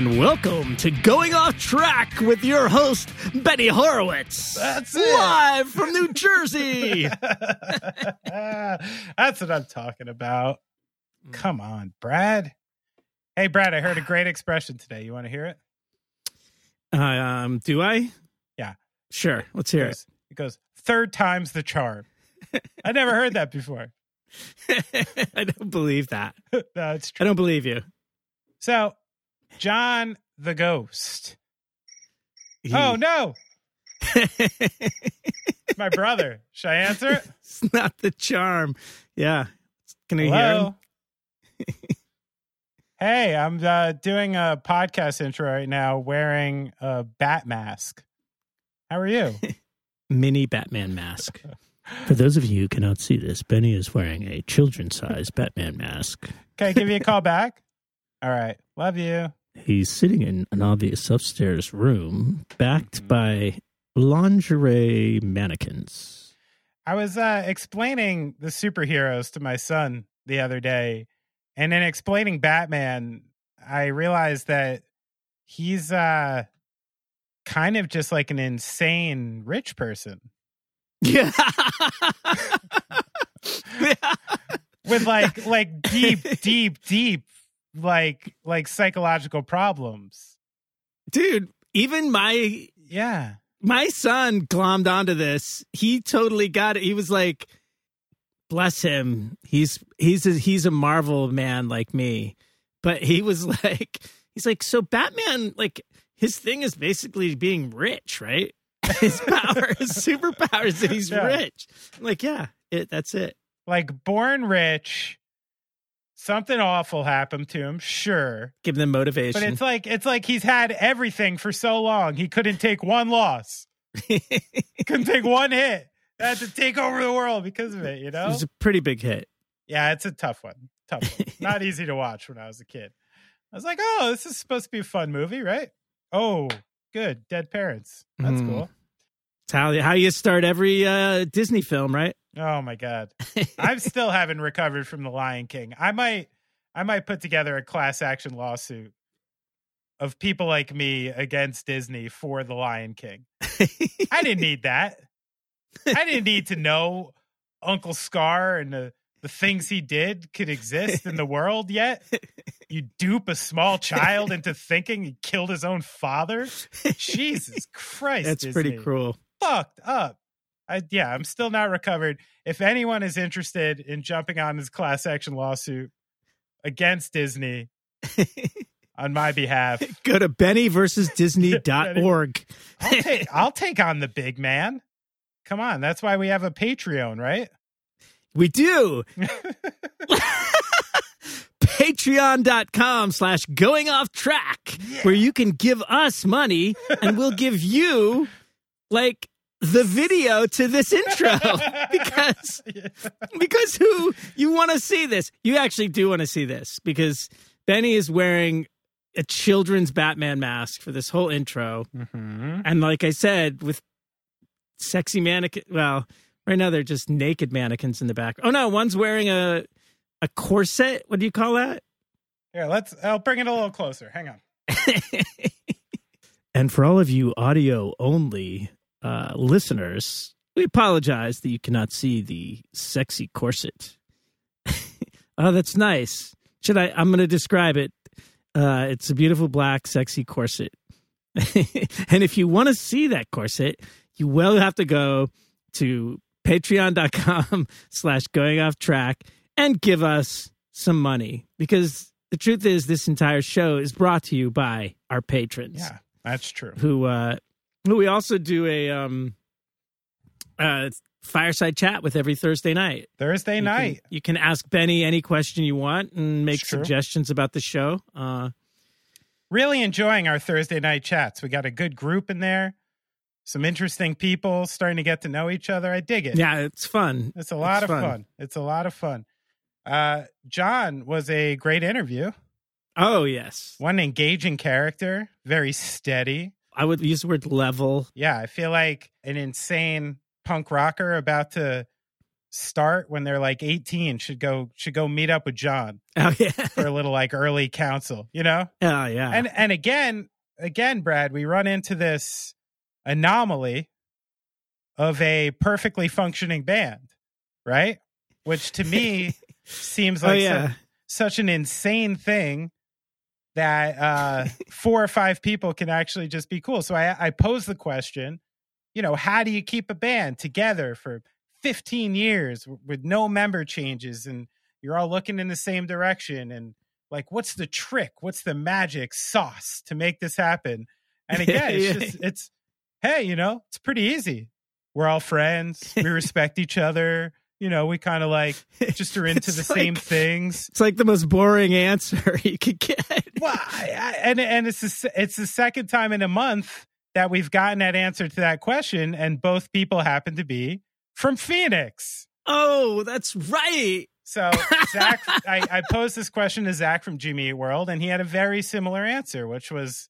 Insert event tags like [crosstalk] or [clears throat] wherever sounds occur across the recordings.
And welcome to Going Off Track with your host, Benny Horowitz. That's it. Live from New Jersey. [laughs] That's what I'm talking about. Come on, Brad. Hey, Brad, I heard a great expression today. You want to hear it? um, do I? Yeah. Sure. Let's hear It goes, it goes third time's the charm. [laughs] I never heard that before. [laughs] I don't believe that. no, it's true. I don't believe you. So, John the Ghost. He- Oh, no. [laughs] My brother. Should I answer it? it's not the charm. Yeah. Can I hear him? [laughs] Hey, I'm uh, doing a podcast intro right now wearing a bat mask. How are you? [laughs] Mini Batman mask. For those of you who cannot see this, Benny is wearing a children's size Batman mask. Can I give you a call back? All right. Love you. He's sitting in an obvious upstairs room, backed by lingerie mannequins. I was uh, explaining the superheroes to my son the other day, and in explaining Batman, I realized that he's uh, kind of just like an insane rich person Yeah. [laughs] [laughs] with like like deep, deep, deep like like psychological problems. Dude, even my Yeah. my son glommed onto this. He totally got it. He was like, bless him. He's he's a, he's a Marvel man like me. But he was [laughs] like he's like so Batman like his thing is basically being rich, right? [laughs] His power, [laughs] his superpowers, that he's Yeah. rich. I'm like, yeah, it that's it. Like born rich, something awful happened to him, sure. Give them motivation. But it's like it's like he's had everything for so long. He couldn't take one loss. [laughs] couldn't take one hit. Had to take over the world because of it, you it know? was a pretty big hit. Yeah, it's a tough one. Tough one. [laughs] Not easy to watch when I was a kid. I was like, oh, this is supposed to be a fun movie, right? Oh, good. Dead parents. That's Mm. cool. It's how how you start every uh, Disney film, right? Oh my god. [laughs] I'm still haven't recovered from the Lion King. I might I might put together a class action lawsuit of people like me against Disney for the Lion King. I didn't need that. I didn't need to know Uncle Scar and the, the things he did could exist in the world yet. You dupe a small child into thinking he killed his own father. Jesus Christ. That's pretty cruel. Fucked up. I, yeah, I'm still not recovered. If anyone is interested in jumping on this class action lawsuit against Disney [laughs] on my behalf, [laughs] Go to bennyversusdisney.org. [laughs] I'll take I'll take on the big man. Come on, that's why we have a Patreon, right? We do. Patreon.com slash going off track, where you can give us money and we'll give you like the video to this intro [laughs] because because who you want to see this you actually do want to see this because benny is wearing a children's batman mask for this whole intro Mm-hmm. and like I said, with sexy mannequin, well, right now they're just naked mannequins in the back. Oh no, one's wearing a a corset. What do you call that? Here, let's. I'll bring it a little closer. Hang on. [laughs] and for all of you audio only uh, listeners, we apologize that you cannot see the sexy corset. [laughs] oh, that's nice. Should I? I'm going to describe it. Uh, it's a beautiful black, sexy corset. [laughs] and if you want to see that corset, you will have to go to patreon.com [laughs] slash going off track and give us some money because the truth is this entire show is brought to you by our patrons Yeah, that's true. who uh we also do a um uh fireside chat with every Thursday night. Thursday You can- night. you can ask Benny any question you want and make true. suggestions about the show. Uh Really enjoying our Thursday night chats. We got a good group in there. Some interesting people starting to get to know each other. I dig it. yeah, it's fun. It's a lot It's of fun. fun. It's a lot of fun. Uh, John was a great interview. Oh yes. One engaging character, very steady. I would use the word level. Yeah, I feel like an insane punk rocker about to start when they're like 18 should go should go meet up with John Oh [laughs] yeah. for a little like early counsel, you know? Oh yeah. And and again, again, Brad, we run into this anomaly of a perfectly functioning band, right? Which to me [laughs] seems oh like yeah. su- such an insane thing that uh, four or five people can actually just be cool. So I, I pose the question, you know, how do you keep a band together for 15 years with no member changes and you're all looking in the same direction? And like what's the trick? What's the magic sauce to make this happen? And again it's just [laughs] it's hey you know it's pretty easy. We're all friends. We respect each other you know we kind of like [laughs] just are into the same things It's like the most boring answer [laughs] you could get. well I, I, and and it's the, it's the second time in a month that we've gotten that answer to that question and both people happen to be from phoenix Oh, that's right. So Zach, I, I posed this question to Zach from Jimmy Eat World, and he had a very similar answer, which was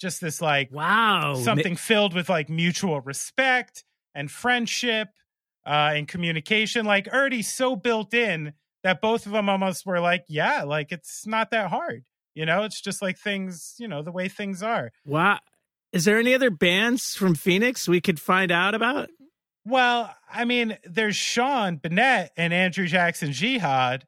just this like Wow. something filled with like mutual respect and friendship uh, and communication. Like Erdy's so built in that both of them almost were like, yeah, like it's not that hard. You know, it's just like things, you know, the way things are. Wow. Is there any other bands from Phoenix we could find out about? Well, I mean, there's Sean Bonnette and Andrew Jackson Jihad.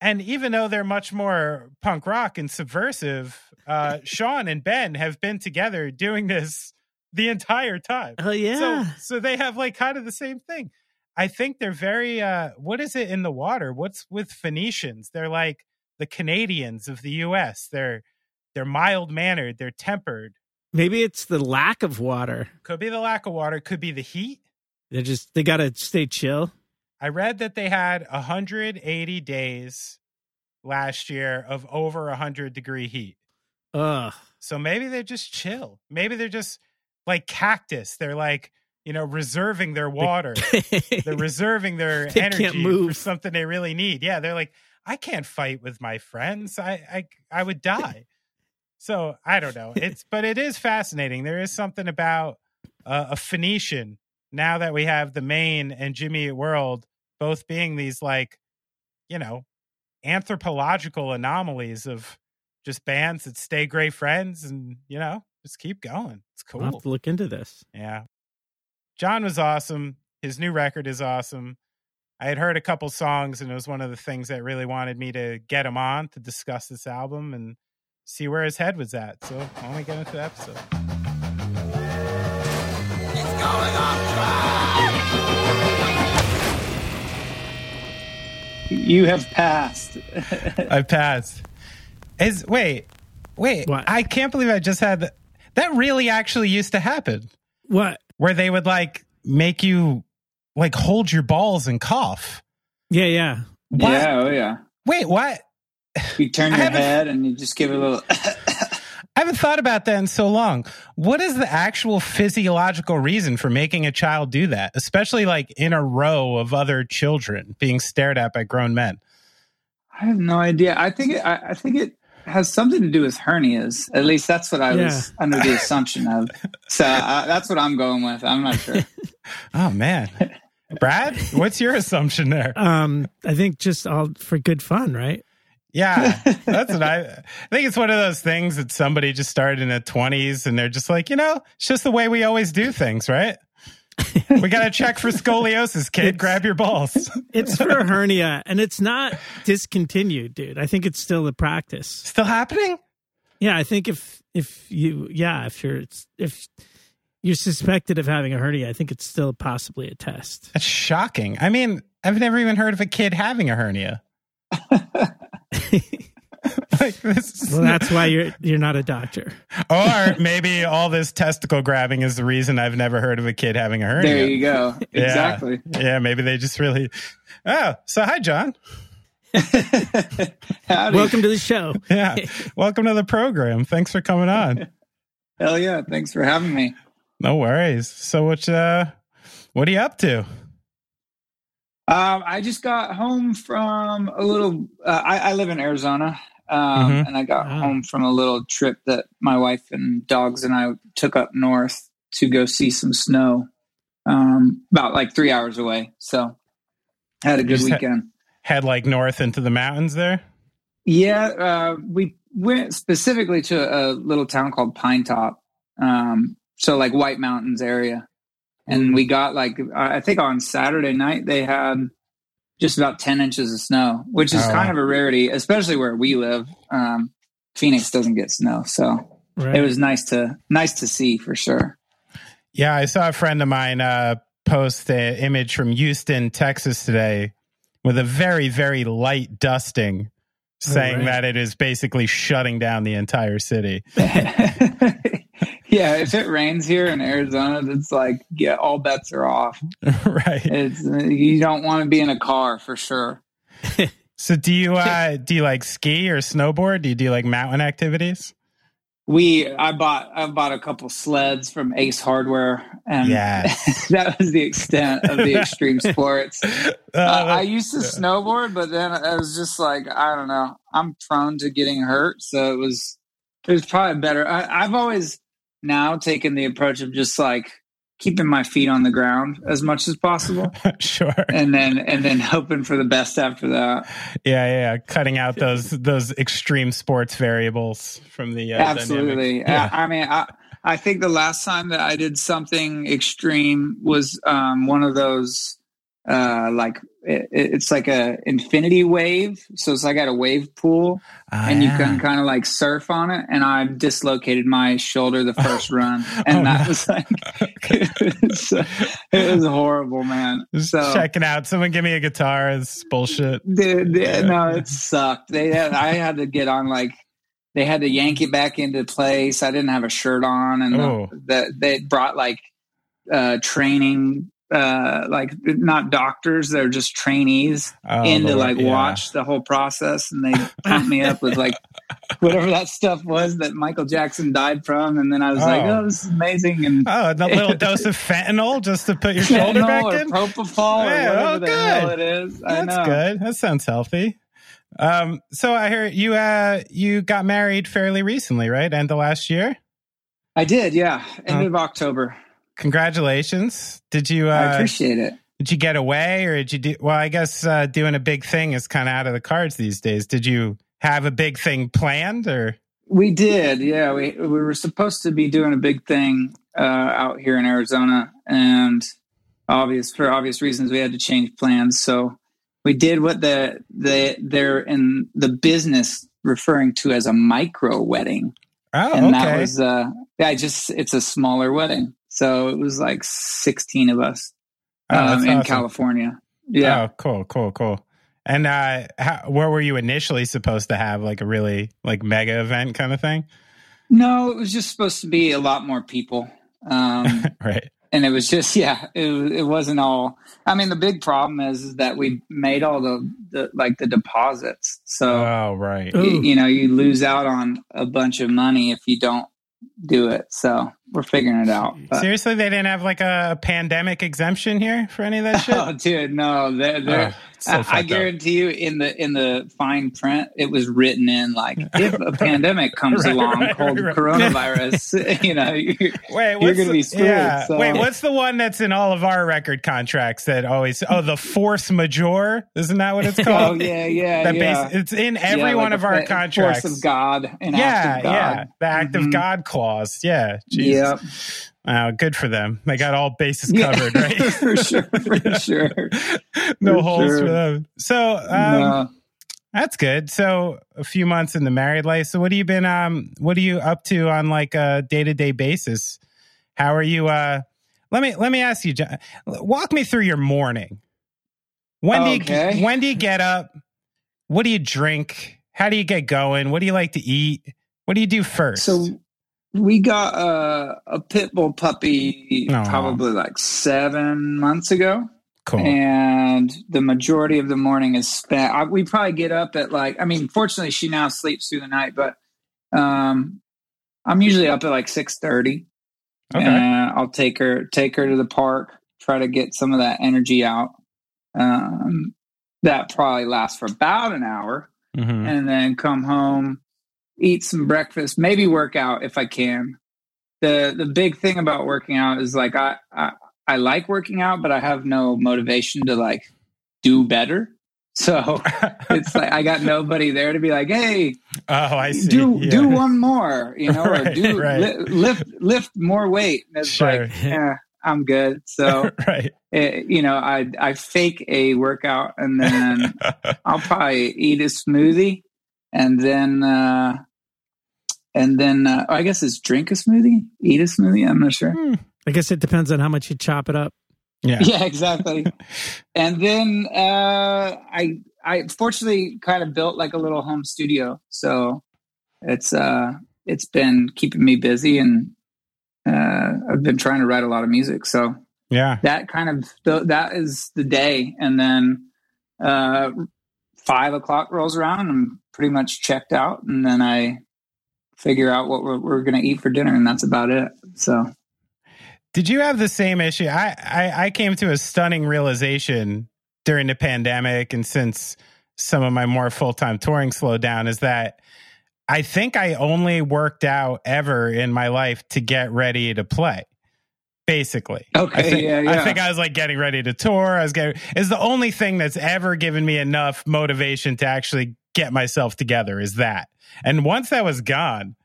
And even though they're much more punk rock and subversive, uh, [laughs] Sean and Ben have been together doing this the entire time. Oh yeah. So, so they have like kind of the same thing. I think they're very, uh, what is it in the water? What's with Phoenicians? They're like the Canadians of the US. They're, they're mild mannered. They're tempered. Maybe it's the lack of water. Could be the lack of water. Could be the heat. They're just they gotta stay chill. I read that they had 180 days last year of over 100 degree heat. Ugh. So maybe they're just chill. Maybe they're just like cactus. They're like, you know, reserving their water. [laughs] they're reserving their [laughs] They energy for something they really need. Yeah, they're like, I can't fight with my friends. I I I would die. so I don't know. [laughs] It's but it is fascinating. There is something about uh, a Phoenician now that we have the Maine and Jimmy World both being these like, you know, anthropological anomalies of just bands that stay great friends and you know just keep going. It's cool. I'll have to look into this. Yeah. John was awesome. His new record is awesome. I had heard a couple songs, and it was one of the things that really wanted me to get him on to discuss this album and see where his head was at. So I want to get into the episode. You have passed. [laughs] I passed. Is wait, wait. What? I can't believe I just had that. That really actually used to happen, What? where they would like make you like hold your balls and cough. Yeah, yeah. What? Yeah, oh yeah. Wait, what? You turn your head and you just give it a little. [laughs] I haven't thought about that in so long. What is the actual physiological reason for making a child do that, especially like in a row of other children being stared at by grown men? I have no idea. I think it, I, I think it has something to do with hernias. At least that's what I was under the assumption of. So uh, that's what I'm going with. I'm not sure. [laughs] Oh man, Brad, what's your assumption there? Um, I think just all for good fun, right? Yeah, [laughs] that's what I. I think it's one of those things that somebody just started in the twenties, and they're just like, you know, it's just the way we always do things, right? We got to check for scoliosis, kid. Grab your balls. It's for a [laughs] hernia, and it's not discontinued, dude. I think it's still a practice. Still happening? Yeah, I think if if you yeah if you're if you're suspected of having a hernia, I think it's still possibly a test. That's shocking. I mean, I've never even heard of a kid having a hernia. [laughs] [laughs] like this Well, that's why you're you're not a doctor. [laughs] or maybe all this testicle grabbing is the reason I've never heard of a kid having a hernia. There you go. [laughs] Yeah. Exactly. Yeah, maybe they just really. Oh, so hi, John. Howdy. Welcome to the show. Yeah, welcome to the program. Thanks for coming on. Hell yeah! Thanks for having me. No worries. So, what uh, what are you up to? Um, I just got home from a little. Uh, I, I live in Arizona, um, Mhm. and I got Wow. home from a little trip that my wife and dogs and I took up north to go see some snow, um, about like three hours away. So Had a good weekend. Head like north into the mountains there. Yeah, uh, we went specifically to a little town called Pinetop, um, so like White Mountains area, and we got like I think on Saturday night they had just about ten inches of snow, which is oh. kind of a rarity, especially where we live. Um, Phoenix doesn't get snow, so right. it was nice to nice to see for sure. Yeah, I saw a friend of mine uh, post an image from Houston, Texas today with a very very light dusting saying right. that it is basically shutting down the entire city. [laughs] yeah, if it rains here in Arizona, it's like yeah, all bets are off. [laughs] right. It's you don't want to be in a car for sure. [laughs] so do you uh do you like ski or snowboard? Do you do like mountain activities? we I bought I bought a couple sleds from Ace Hardware, and yes. [laughs] that was the extent of the extreme sports. Uh, uh, I used to snowboard, but then I was just like I don't know. I'm prone to getting hurt, so it was it was probably better. I, I've always now taken the approach of just like keeping my feet on the ground as much as possible. [laughs] sure. And then and then hoping for the best after that. Yeah, yeah, cutting out those those extreme sports variables from the uh, Absolutely. Yeah. I, I, mean, I I think the last time that I did something extreme was um, one of those uh, like it, it's like a infinity wave. So it's like at a wave pool, ah, and you can kind of like surf on it. And I dislocated my shoulder the first [laughs] run, and oh, that no. was like [laughs] it was, it was horrible, man. Just so checking out. Someone give me a guitar. It's bullshit. Dude, yeah. no, it sucked. They had, I had to get on like they had to yank it back into place. I didn't have a shirt on, and oh. the, the, they brought like uh, training uh, like not doctors, they're just trainees oh, in to like yeah. watch the whole process, and they pumped me up with like [laughs] whatever that stuff was that Michael Jackson died from, and then I was oh. like, oh, this is amazing, and oh, a little [laughs] dose of fentanyl just to put your shoulder back or in, propofol, yeah, or whatever oh, the hell it is. I That's know. good. That sounds healthy. Um, so I hear you uh you got married fairly recently, right? End of last year. I did, yeah, end of October congratulations. Did you? Uh, I appreciate it. Did you get away, or did you do? Well, I guess uh, doing a big thing is kind of out of the cards these days. Did you have a big thing planned, or? We did, yeah. We we were supposed to be doing a big thing uh, out here in Arizona, and obvious for obvious reasons, we had to change plans. So we did what the the they're in the business referring to as a micro wedding. Oh, and okay. that was uh, yeah, just it's a smaller wedding. So it was like 16 of us oh, um, in awesome. California. Yeah. Oh, cool, cool, cool. And uh, how, where were you initially supposed to have like a really like mega event kind of thing? No, it was just supposed to be a lot more people. Um, [laughs] right. And it was just, [laughs] yeah, it, it wasn't all. I mean, the big problem is, is that we made all the, the like the deposits. So, oh, right. You, you know, you lose out on a bunch of money if you don't do it. So we're figuring it out. But. Seriously, they didn't have like a pandemic exemption here for any of that shit. [laughs] Oh, dude, no. They're, they're, oh, so I, I guarantee up. you, in the in the fine print, it was written in like [laughs] if a pandemic comes right, along right, called right, coronavirus, [laughs] you know, you're, Wait, you're going to be screwed. Yeah. So. Wait, what's the one that's in all of our record contracts that always? Oh, the force majeure, isn't that what it's called? oh yeah, yeah, that yeah. Base, it's in every yeah, one of our contracts. Force of God, yeah, God. yeah, the act mm-hmm. of God clause. Yeah, Jesus. Yep. Wow, good for them. They got all bases covered, yeah, right? [laughs] for sure, for [laughs] sure. no for holes sure. for them. So um, no. that's good. So a few months in the married life. So what have you been um what are you up to on like a day-to-day basis? How are you uh let me let me ask you John, walk me through your morning. When do you when do you get up? What do you drink? How do you get going? What do you like to eat? What do you do first? So we got a, a pit bull puppy Aww. probably like seven months ago. Cool. And the majority of the morning is spent. I, we probably get up at like, I mean, fortunately, she now sleeps through the night, but um, I'm usually up at like six thirty. Okay. And I'll take her take her to the park, try to get some of that energy out. Um, that probably lasts for about an hour, mm-hmm. and then come home, eat some breakfast, maybe work out if I can. The the big thing about working out is like I, I I like working out, but I have no motivation to like do better. So [laughs] it's like I got nobody there to be like, "Hey, oh, I see. do yeah. do one more," you know, Right, or do right. li- lift lift more weight. And it's Sure. like, [laughs] yeah, I'm good. So [laughs] right. it, you know, I I fake a workout and then I'll probably eat a smoothie and then uh and then uh, I guess it's drink a smoothie, eat a smoothie. I'm not sure. I guess it depends on how much you chop it up. yeah. Yeah, exactly. [laughs] and then uh, I I fortunately kind of built like a little home studio, so it's uh it's been keeping me busy, and uh, I've been trying to write a lot of music. So Yeah. that kind of that is the day, and then uh, five o'clock rolls around, and I'm pretty much checked out, and then I figure out what we're, we're going to eat for dinner, and that's about it. So Did you have the same issue? I, I I came to a stunning realization during the pandemic, and since some of my more full time touring slowed down, is that I think I only worked out ever in my life to get ready to play. Basically, Okay, I think, yeah, I think I was like getting ready to tour. I was getting is the only thing that's ever given me enough motivation to actually get myself together. Is that, and once that was gone,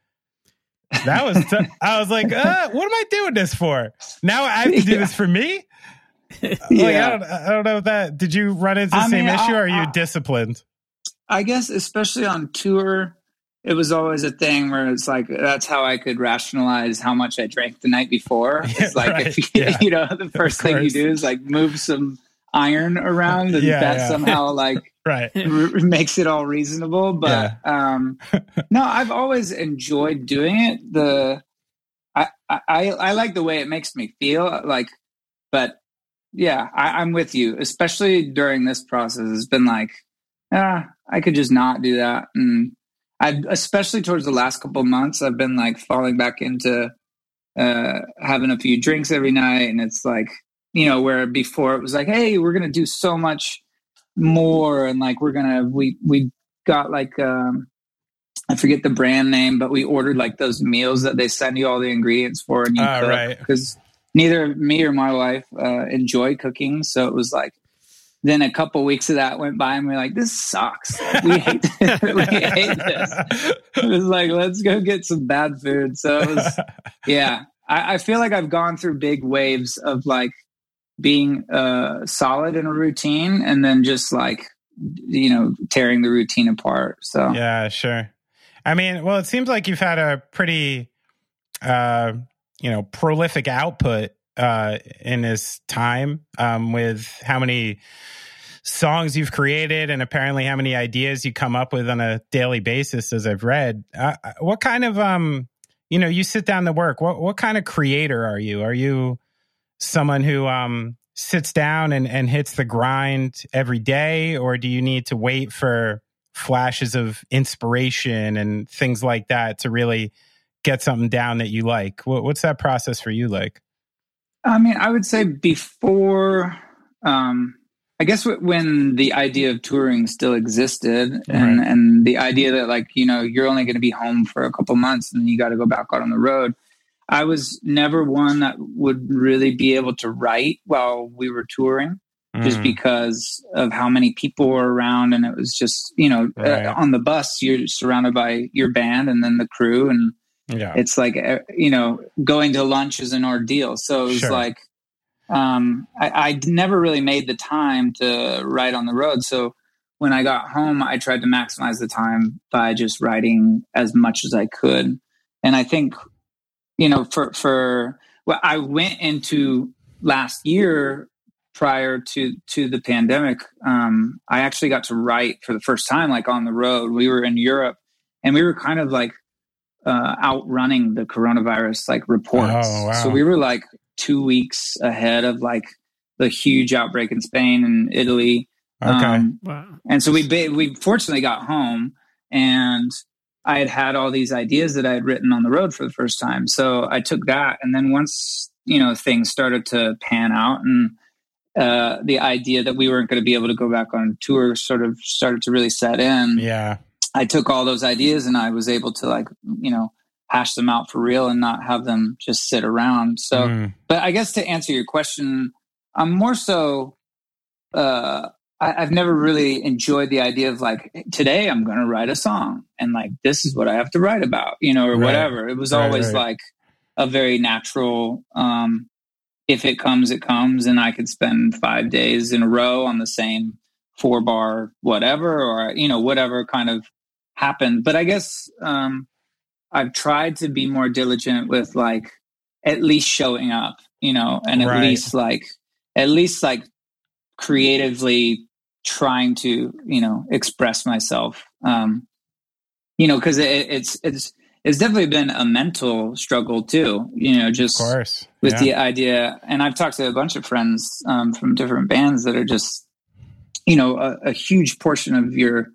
that was t- I was like, uh, what am I doing this for? Now I have to do [laughs] Yeah. this for me. [laughs] Like, I yeah. don't, I don't know that. Did you run into the I same mean, issue? I- or Are you I- disciplined? I guess especially on tour, it was always a thing where it's like that's how I could rationalize how much I drank the night before. [laughs] It's like Right, if yeah. you know the first thing you do is like move some iron around and Yeah, that yeah. somehow like [laughs] Right. r- makes it all reasonable. But um, no, I've always enjoyed doing it. The I, I I like the way it makes me feel. Like, but yeah, I, I'm with you. Especially during this process, it's been like, ah, I could just not do that. And I, especially towards the last couple of months, I've been like falling back into uh, having a few drinks every night, and it's like you know where before it was like, hey, we're gonna do so much more, and like we're gonna we we got like um I forget the brand name, but we ordered like those meals that they send you all the ingredients for, and you Ah, cook right. because neither me or my wife uh, enjoy cooking, so it was like. Then a couple weeks of that went by, and we are like, "This sucks. We hate, [laughs] we hate this." It was like, "Let's go get some bad food." So it was, yeah. I, I feel like I've gone through big waves of like being uh, solid in a routine, and then just like you know tearing the routine apart. So yeah, sure. I mean, well, it seems like you've had a pretty, uh, you know, prolific output uh, in this time um, with how many songs you've created and apparently how many ideas you come up with on a daily basis, as I've read. Uh, what kind of, um, you know, you sit down to work. What what kind of creator are you? Are you someone who um, sits down and, and hits the grind every day, or do you need to wait for flashes of inspiration and things like that to really get something down that you like? What, what's that process for you like? I mean, I would say before, um, I guess when the idea of touring still existed, and Right. and the idea that like you know you're only going to be home for a couple months and you got to go back out on the road. I was never one that would really be able to write while we were touring, just Mm, because of how many people were around, and it was just you know Right. uh, on the bus you're surrounded by your band and then the crew and yeah. it's like uh, you know going to lunch is an ordeal so it was Sure. like um I, I never really made the time to write on the road so when i got home i tried to maximize the time by just writing as much as i could and i think you know for for well i went into last year prior to to the pandemic um i actually got to write for the first time like on the road we were in europe and we were kind of like uh, outrunning the coronavirus like reports. Oh, wow. So we were like two weeks ahead of like the huge outbreak in Spain and Italy. Okay. Um, Wow. and so we ba- we fortunately got home and I had had all these ideas that I had written on the road for the first time. So I took that, and then once you know things started to pan out, and uh, the idea that we weren't going to be able to go back on tour sort of started to really set in. yeah. I took all those ideas and I was able to like you know hash them out for real and not have them just sit around. So, Mm, but I guess to answer your question, I'm more so uh, I, have never really enjoyed the idea of like today I'm going to write a song and like this is what I have to write about, you know, or right. whatever. It was right, always right. like a very natural. Um, if it comes, it comes, and I could spend five days in a row on the same four bar whatever, or you know whatever kind of happened. But I guess um, I've tried to be more diligent with like at least showing up, you know, and at least like at least like creatively trying to you know express myself um you know because it, it's it's it's definitely been a mental struggle too you know just of course with yeah. the idea and i've talked to a bunch of friends um, from different bands that are just you know a, a huge portion of your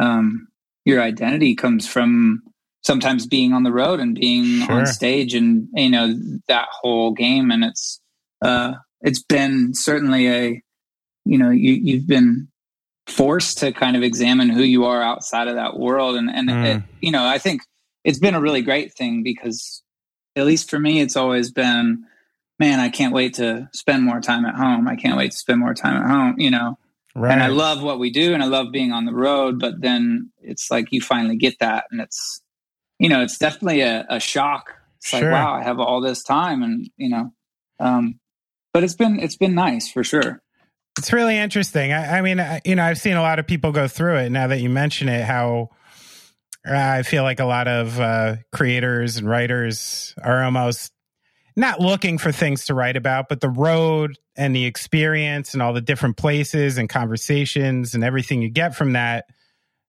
um your identity comes from sometimes being on the road and being sure. on stage and you know that whole game and it's uh it's been certainly a you know you you've been forced to kind of examine who you are outside of that world and and mm. it, you know i think it's been a really great thing because at least for me it's always been man i can't wait to spend more time at home i can't wait to spend more time at home you know right. and i love what we do and i love being on the road but then it's like you finally get that and it's you know it's definitely a, a shock it's sure. like wow i have all this time and you know um but it's been it's been nice for sure it's really interesting. I, I mean, I, you know, I've seen a lot of people go through it. Now that you mention it, how uh, I feel like a lot of uh, creators and writers are almost not looking for things to write about, but the road and the experience and all the different places and conversations and everything you get from that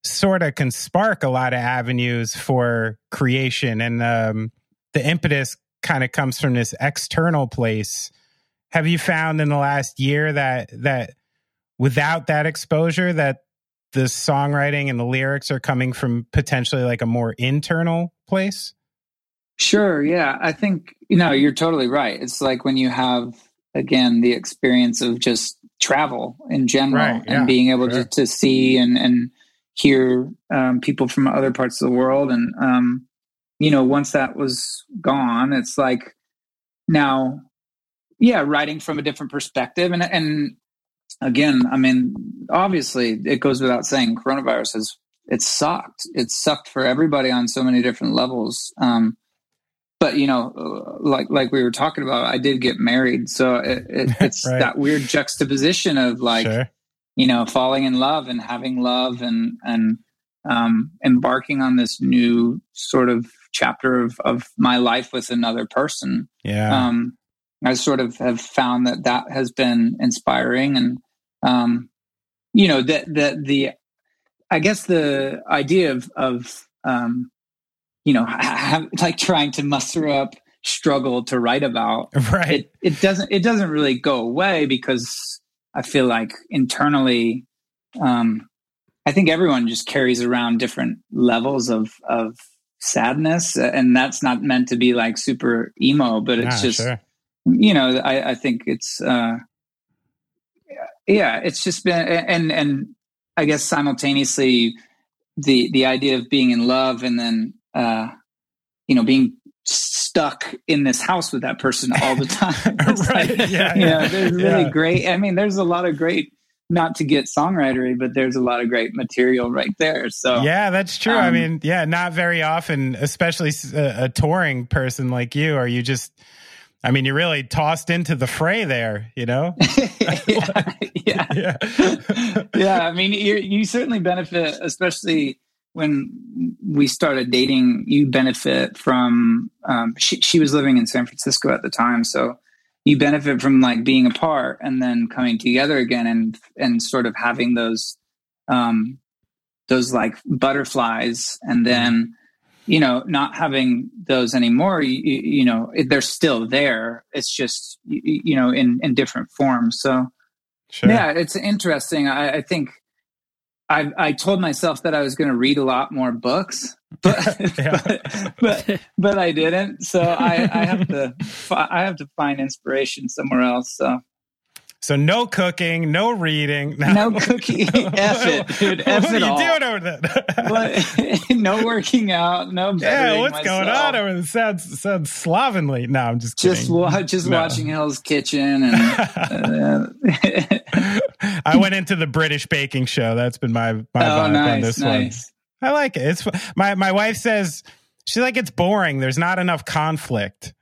sort of can spark a lot of avenues for creation. And um, the impetus kind of comes from this external place have you found in the last year that that without that exposure that the songwriting and the lyrics are coming from potentially like a more internal place? Sure, yeah. I think you know, you're totally right. It's like when you have again the experience of just travel in general right, yeah, and being able sure. to, to see and and hear um, people from other parts of the world and um, you know once that was gone it's like now yeah writing from a different perspective. And and again i mean obviously it goes without saying coronavirus has it sucked. It sucked for everybody on so many different levels. Um, but you know like like we were talking about i did get married. So it, it, [laughs] it's right. that weird juxtaposition of like sure. you know falling in love and having love and and um, embarking on this new sort of chapter of, of my life with another person. Yeah. Um, I sort of have found that that has been inspiring, and um, you know that that the I guess the idea of of um, you know have, like trying to muster up struggle to write about [laughs] right. it, it doesn't it doesn't really go away because I feel like internally um, I think everyone just carries around different levels of of sadness and that's not meant to be like super emo but it's just sure you know, I, I think it's, uh, yeah, it's just been, and, and I guess simultaneously the, the idea of being in love and then, uh, you know, being stuck in this house with that person all the time. [laughs] [laughs] right. Like, yeah. You know, there's really yeah. great, I mean, there's a lot of great, not to get songwritery, but there's a lot of great material right there. So yeah, that's true. Um, I mean, yeah, not very often, especially a, a touring person like you, are you just I mean, you really tossed into the fray there, you know? [laughs] [laughs] yeah, yeah. yeah. [laughs] yeah. I mean, you you certainly benefit, especially when we started dating. You benefit from. Um, she she was living in San Francisco at the time, so you benefit from like being apart and then coming together again, and and sort of having those, um, those like butterflies, and then you know, not having those anymore, you, you know, they're still there. It's just, you, know, in, in different forms. So, sure. yeah, it's interesting. I, I think I, I told myself that I was going to read a lot more books, [laughs] but, [laughs] but, but, but, I didn't. So I, I have to, [laughs] I have to find inspiration somewhere else. So So no cooking, no reading, no, no cooking. [laughs] [laughs] F it, dude. F what it are you all. doing over there? [laughs] no working out. No. Yeah, what's myself. going on over there? Sounds sounds slovenly. No, I'm just kidding. just wa- just No. watching Hell's Kitchen and. Uh, I went into the British baking show. That's been my my oh, vibe on nice, this one. I like it. It's my my wife says she's like it's boring. There's not enough conflict.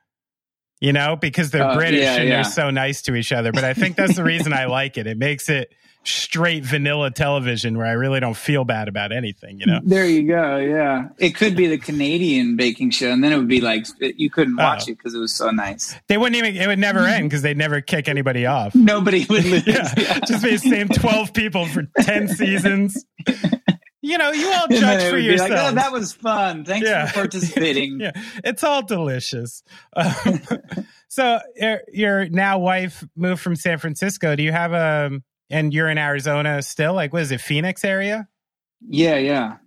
You know, because they're Uh, British yeah, and yeah. they're so nice to each other. But I think that's the reason I like it. It makes it straight vanilla television where I really don't feel bad about anything, you know? There you go. Yeah, it could be the Canadian baking show, and then it would be like you couldn't watch Oh. it because it was so nice. They wouldn't even it would never end because they'd never kick anybody off. Nobody would lose. Yeah. [laughs] Yeah. Just be the same 12 people for 10 seasons. [laughs] You know, you all [laughs] judge for be like, yourself. oh, that was fun. Thanks Yeah. for [laughs] participating. yeah, it's all delicious. Um, [laughs] so your, your now wife moved from San Francisco. Do you have a and you're in Arizona still? Like, what is it, Phoenix area? yeah, yeah.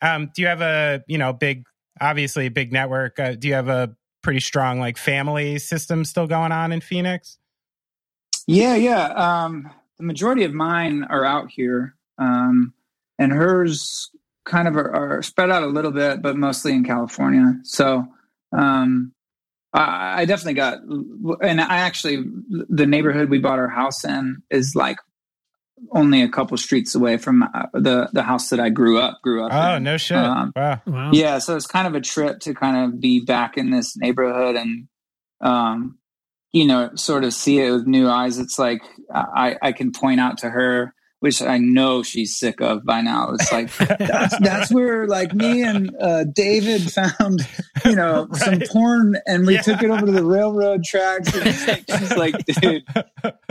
Um, do you have a you know big, obviously a big network? Uh, do you have a pretty strong like family system still going on in Phoenix? Yeah, yeah. Um, the majority of mine are out here, um, and hers kind of are, are spread out a little bit, but mostly in California. So um, I, I definitely got, and I actually, the neighborhood we bought our house in is like only a couple streets away from uh, the the house that I grew up grew up. Oh in. no shit! Um, wow. Wow. yeah so it's kind of a trip to kind of be back in this neighborhood and um you know sort of see it with new eyes it's like i i can point out to her which i know she's sick of by now it's like that's that's where like me and uh david found you know some porn and we Yeah. took it over to the railroad tracks and it's like, she's like dude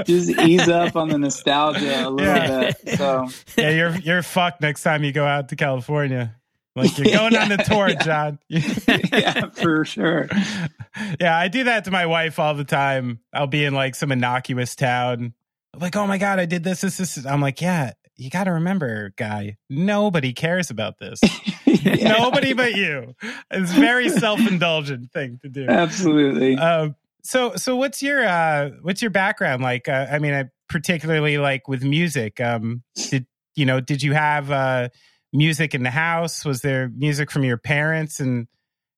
just ease up on the nostalgia a little Yeah. bit so yeah, you're you're fucked next time you go out to California. Like you're going on the tour, [laughs] Yeah. John. [laughs] yeah for sure yeah, I do that to my wife all the time. I'll be in like some innocuous town. Like, oh my god, I did this, this, this. I'm like, yeah, you got to remember, guy. Nobody cares about this. [laughs] Yeah. Nobody but you. It's a very self indulgent thing to do. absolutely Um, so so what's your uh what's your background like? Uh, I mean, I particularly like with music. Um, did you know? Did you have uh music in the house? Was there music from your parents? And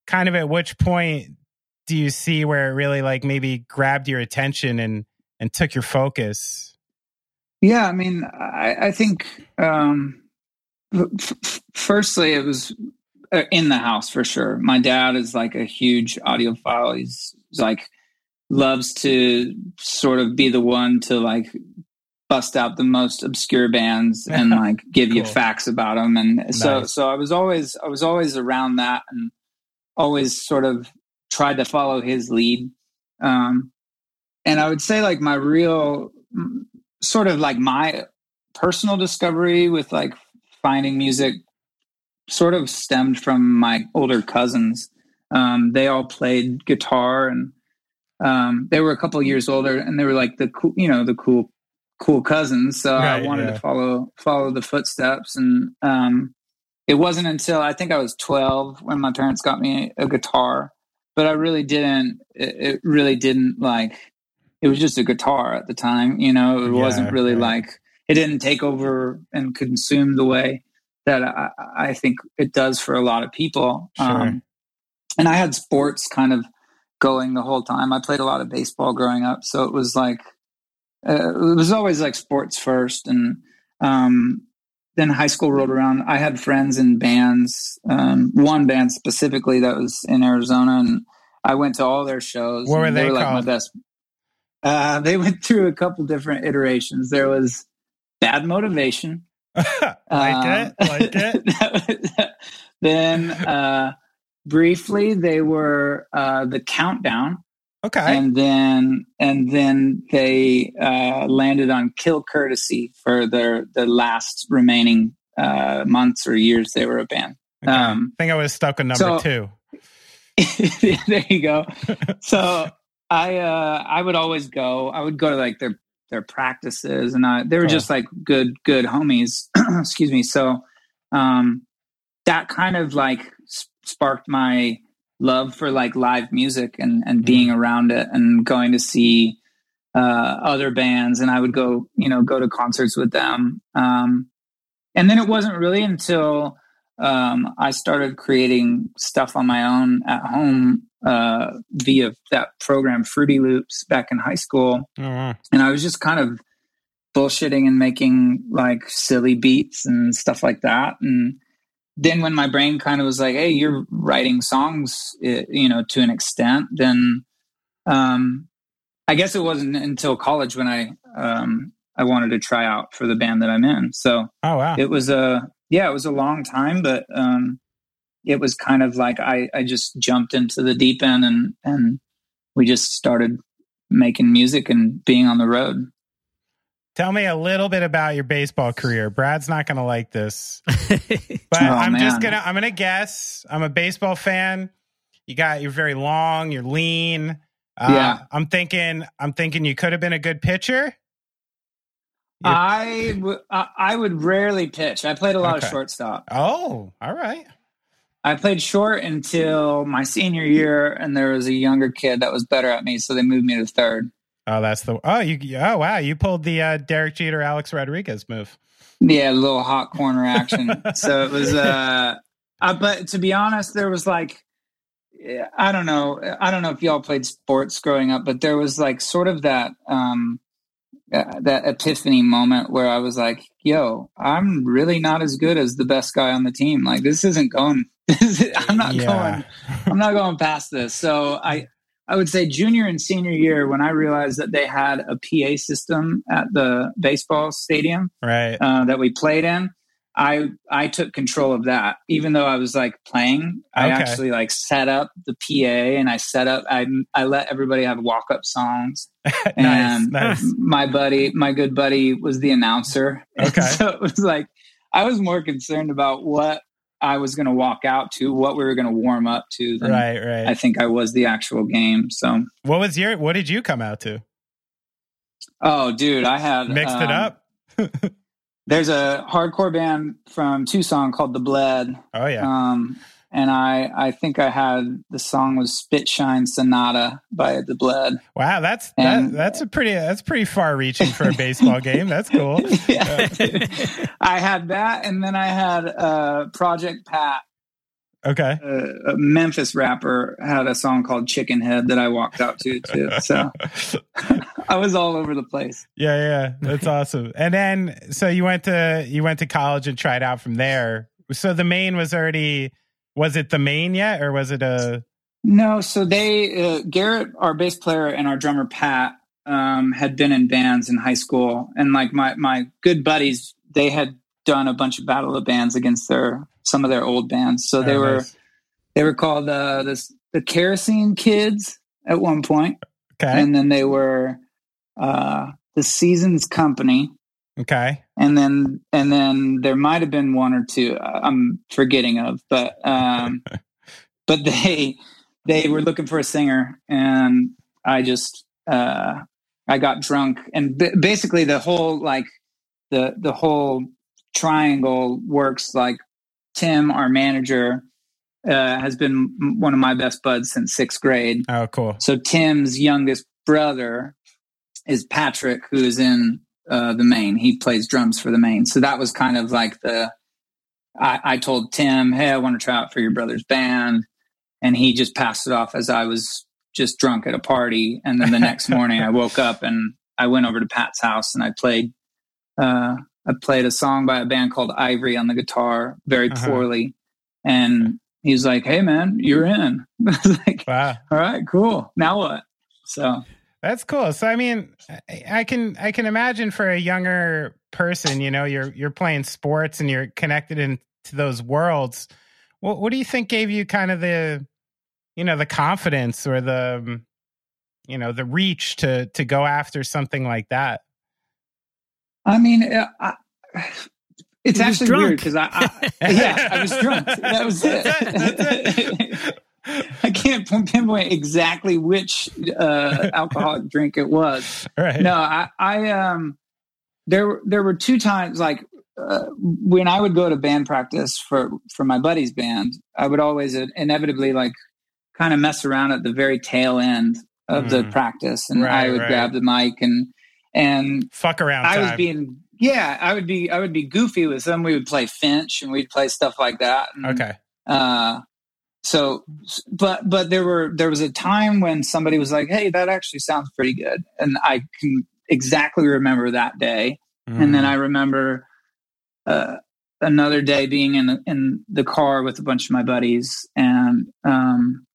kind of at which point do you see where it really like maybe grabbed your attention and and took your focus? Yeah, I mean, I, I think um, f- firstly, it was uh, in the house for sure. My dad is like a huge audiophile. He's, he's like loves to sort of be the one to like bust out the most obscure bands [laughs] and like give you facts about them. And so, so I was always I was always around that and always sort of tried to follow his lead. Um, and I would say like my real sort of like my personal discovery with like finding music sort of stemmed from my older cousins. Um, they all played guitar and um, they were a couple years older and they were like the cool, you know, the cool, cool cousins. So Right, I wanted yeah. to follow, follow the footsteps. And um, it wasn't until I think I was 12 when my parents got me a guitar, but I really didn't, it, it really didn't like, it was just a guitar at the time, you know, it Yeah, wasn't really right. like, it didn't take over and consume the way that I, I think it does for a lot of people. Sure. Um, and I had sports kind of going the whole time. I played a lot of baseball growing up, so it was like uh, it was always like sports first, and um, then high school rolled around. I had friends in bands, um, one band specifically that was in Arizona, and I went to all their shows. What were and they were like my called? best. Uh, they went through a couple different iterations. There was Bad Motivation. [laughs] like Um, it, like it. [laughs] then uh, briefly they were uh, the countdown, Okay. and then and then they uh, landed on Kill Courtesy for their the last remaining uh, months or years they were a band. okay. um, I think I was stuck with number so- two. [laughs] there you go. So I uh, I would always go. I would go to like their their practices, and I, they were Cool. just like good good homies. [clears throat] Excuse me. So um, that kind of like sparked my love for like live music and and being around it and going to see uh, other bands, and I would go, you know, go to concerts with them. Um, and then it wasn't really until um, I started creating stuff on my own at home uh, via that program Fruity Loops back in high school, Oh, and I was just kind of bullshitting and making like silly beats and stuff like that. And then when my brain kind of was like, "Hey, you're writing songs, you know, to an extent," then um, I guess it wasn't until college when I um, I wanted to try out for the band that I'm in. So oh wow. it was a yeah, it was a long time, but um, it was kind of like I I just jumped into the deep end and and we just started making music and being on the road. Tell me a little bit about your baseball career. Brad's not going to like this, [laughs] but Oh, I'm just gonna I'm gonna guess. I'm a baseball fan. You got you're very long. You're lean. Uh, Yeah. I'm thinking. I'm thinking you could have been a good pitcher. You're- I w- I I would rarely pitch. I played a lot Okay. of shortstop. Oh, all right. I played short until my senior year, and there was a younger kid that was better at me, so they moved me to third. Oh, that's the. Oh, you. Oh, wow. You pulled the uh, Derek Jeter, Alex Rodriguez move. Yeah, a little hot corner action. [laughs] so it was. uh, uh But to be honest, there was like, I don't know. I don't know if y'all played sports growing up, but there was like sort of that um uh, that epiphany moment where I was like, "Yo, I'm really not as good as the best guy on the team. Like this isn't going. [laughs] I'm not Yeah. going. I'm not going past this." So I. I would say junior and senior year when I realized that they had a PA system at the baseball stadium Right. uh, that we played in, I I took control of that. Even though I was like playing, I Okay. actually like set up the PA and I set up. I I let everybody have walk up songs. [laughs] nice. and Nice. My buddy, my good buddy, was the announcer. [laughs] Okay. so it was like I was more concerned about what I was going to walk out to, what we were going to warm up to. Than Right. Right. I think I was the actual game. So, what was your? What did you come out to? oh, dude, I had Mixed it um, up. [laughs] There's a hardcore band from Tucson called The Bled. Oh yeah. Um, and I, I think I had the song was Spit Shine Sonata by The Bled. Wow. That's that, that's a pretty that's pretty far reaching for a baseball game. That's cool. [laughs] yeah. [laughs] I had that, and then I had uh, Project Pat, Okay. uh, a Memphis rapper, had a song called Chicken Head that I walked out to too. So [laughs] I was all over the place. Yeah, yeah, that's awesome. And then, so you went to you went to college and tried out from there. So the Maine was already was it the Maine yet, or was it a? No, so they uh, Garrett, our bass player, and our drummer Pat um, had been in bands in high school, and like my my good buddies, they had done a bunch of battle of bands against their some of their old bands. So they Oh, were nice. they were called uh, this the Kerosene Kids at one point, okay, and then they were uh, the Seasons Company, okay, and then and then there might have been one or two uh, I'm forgetting of, but um, [laughs] but they they were looking for a singer, and I just uh, I got drunk, and b- basically the whole like the the whole triangle works like Tim, our manager. Uh, has been one of my best buds since sixth grade. oh cool, So Tim's youngest brother is Patrick, who is in uh, the Maine. He plays drums for the Maine. So that was kind of like the. I, I told Tim, "Hey, I want to try out for your brother's band," and he just passed it off as I was just drunk at a party. And then the next [laughs] morning, I woke up and I went over to Pat's house and I played. Uh, I played a song by a band called Ivory on the guitar, very Uh-huh. poorly, and he's like, "Hey, man, you're in." [laughs] I was like, wow, all right, cool. Now what? So that's cool. So I mean, I, can I can imagine for a younger person, you know, you're you're playing sports and you're connected into those worlds. What what do you think gave you kind of the, you know, the confidence or the, um, you know, the reach to to go after something like that? I mean, uh, I, it's actually drunk. weird because I, I yeah, I was drunk. [laughs] That was it. That's it. [laughs] I can't pinpoint exactly which uh, alcoholic drink it was. right. No, I, I um, there were- there were two times like uh, when I would go to band practice for for my buddy's band, I would always inevitably like kind of mess around at the very tail end of mm. the practice, and right, I would right. grab the mic and and fuck around. I time. was being yeah, I would be I would be goofy with them. We would play Finch and we'd play stuff like that. And, okay. Uh, so, but but there were there was a time when somebody was like, "Hey, that actually sounds pretty good," and I can exactly remember that day. Mm. And then mm. I remember uh, another day being in in the car with a bunch of my buddies, and um,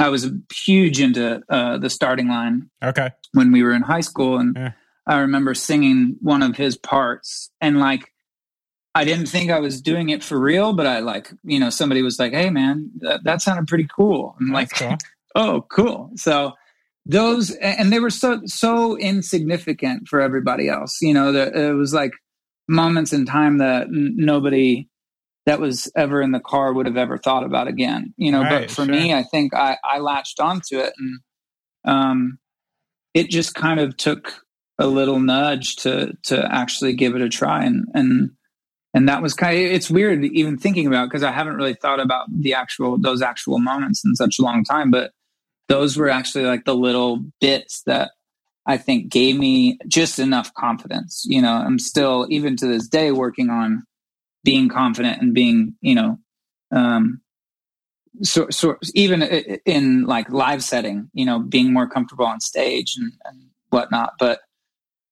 I was huge into uh, the starting line. Okay. When we were in high school, and yeah. I remember singing one of his parts, and like I didn't think I was doing it for real, but I like, you know, somebody was like, "Hey, man, that, that sounded pretty cool." I'm like, cool. [laughs] "Oh, cool." So those, and they were so so insignificant for everybody else. You know, the, it was like moments in time that n- nobody that was ever in the car would have ever thought about again. You know, right, but for sure. me, I think I I latched onto it, and um, it just kind of took a little nudge to to actually give it a try. And and and that was kind of it's weird even thinking about because i haven't really thought about the actual those actual moments in such a long time but those were actually like the little bits that i think gave me just enough confidence you know? I'm still even to this day working on being confident and being you know um so, so even in like live setting you know being more comfortable on stage and, and whatnot but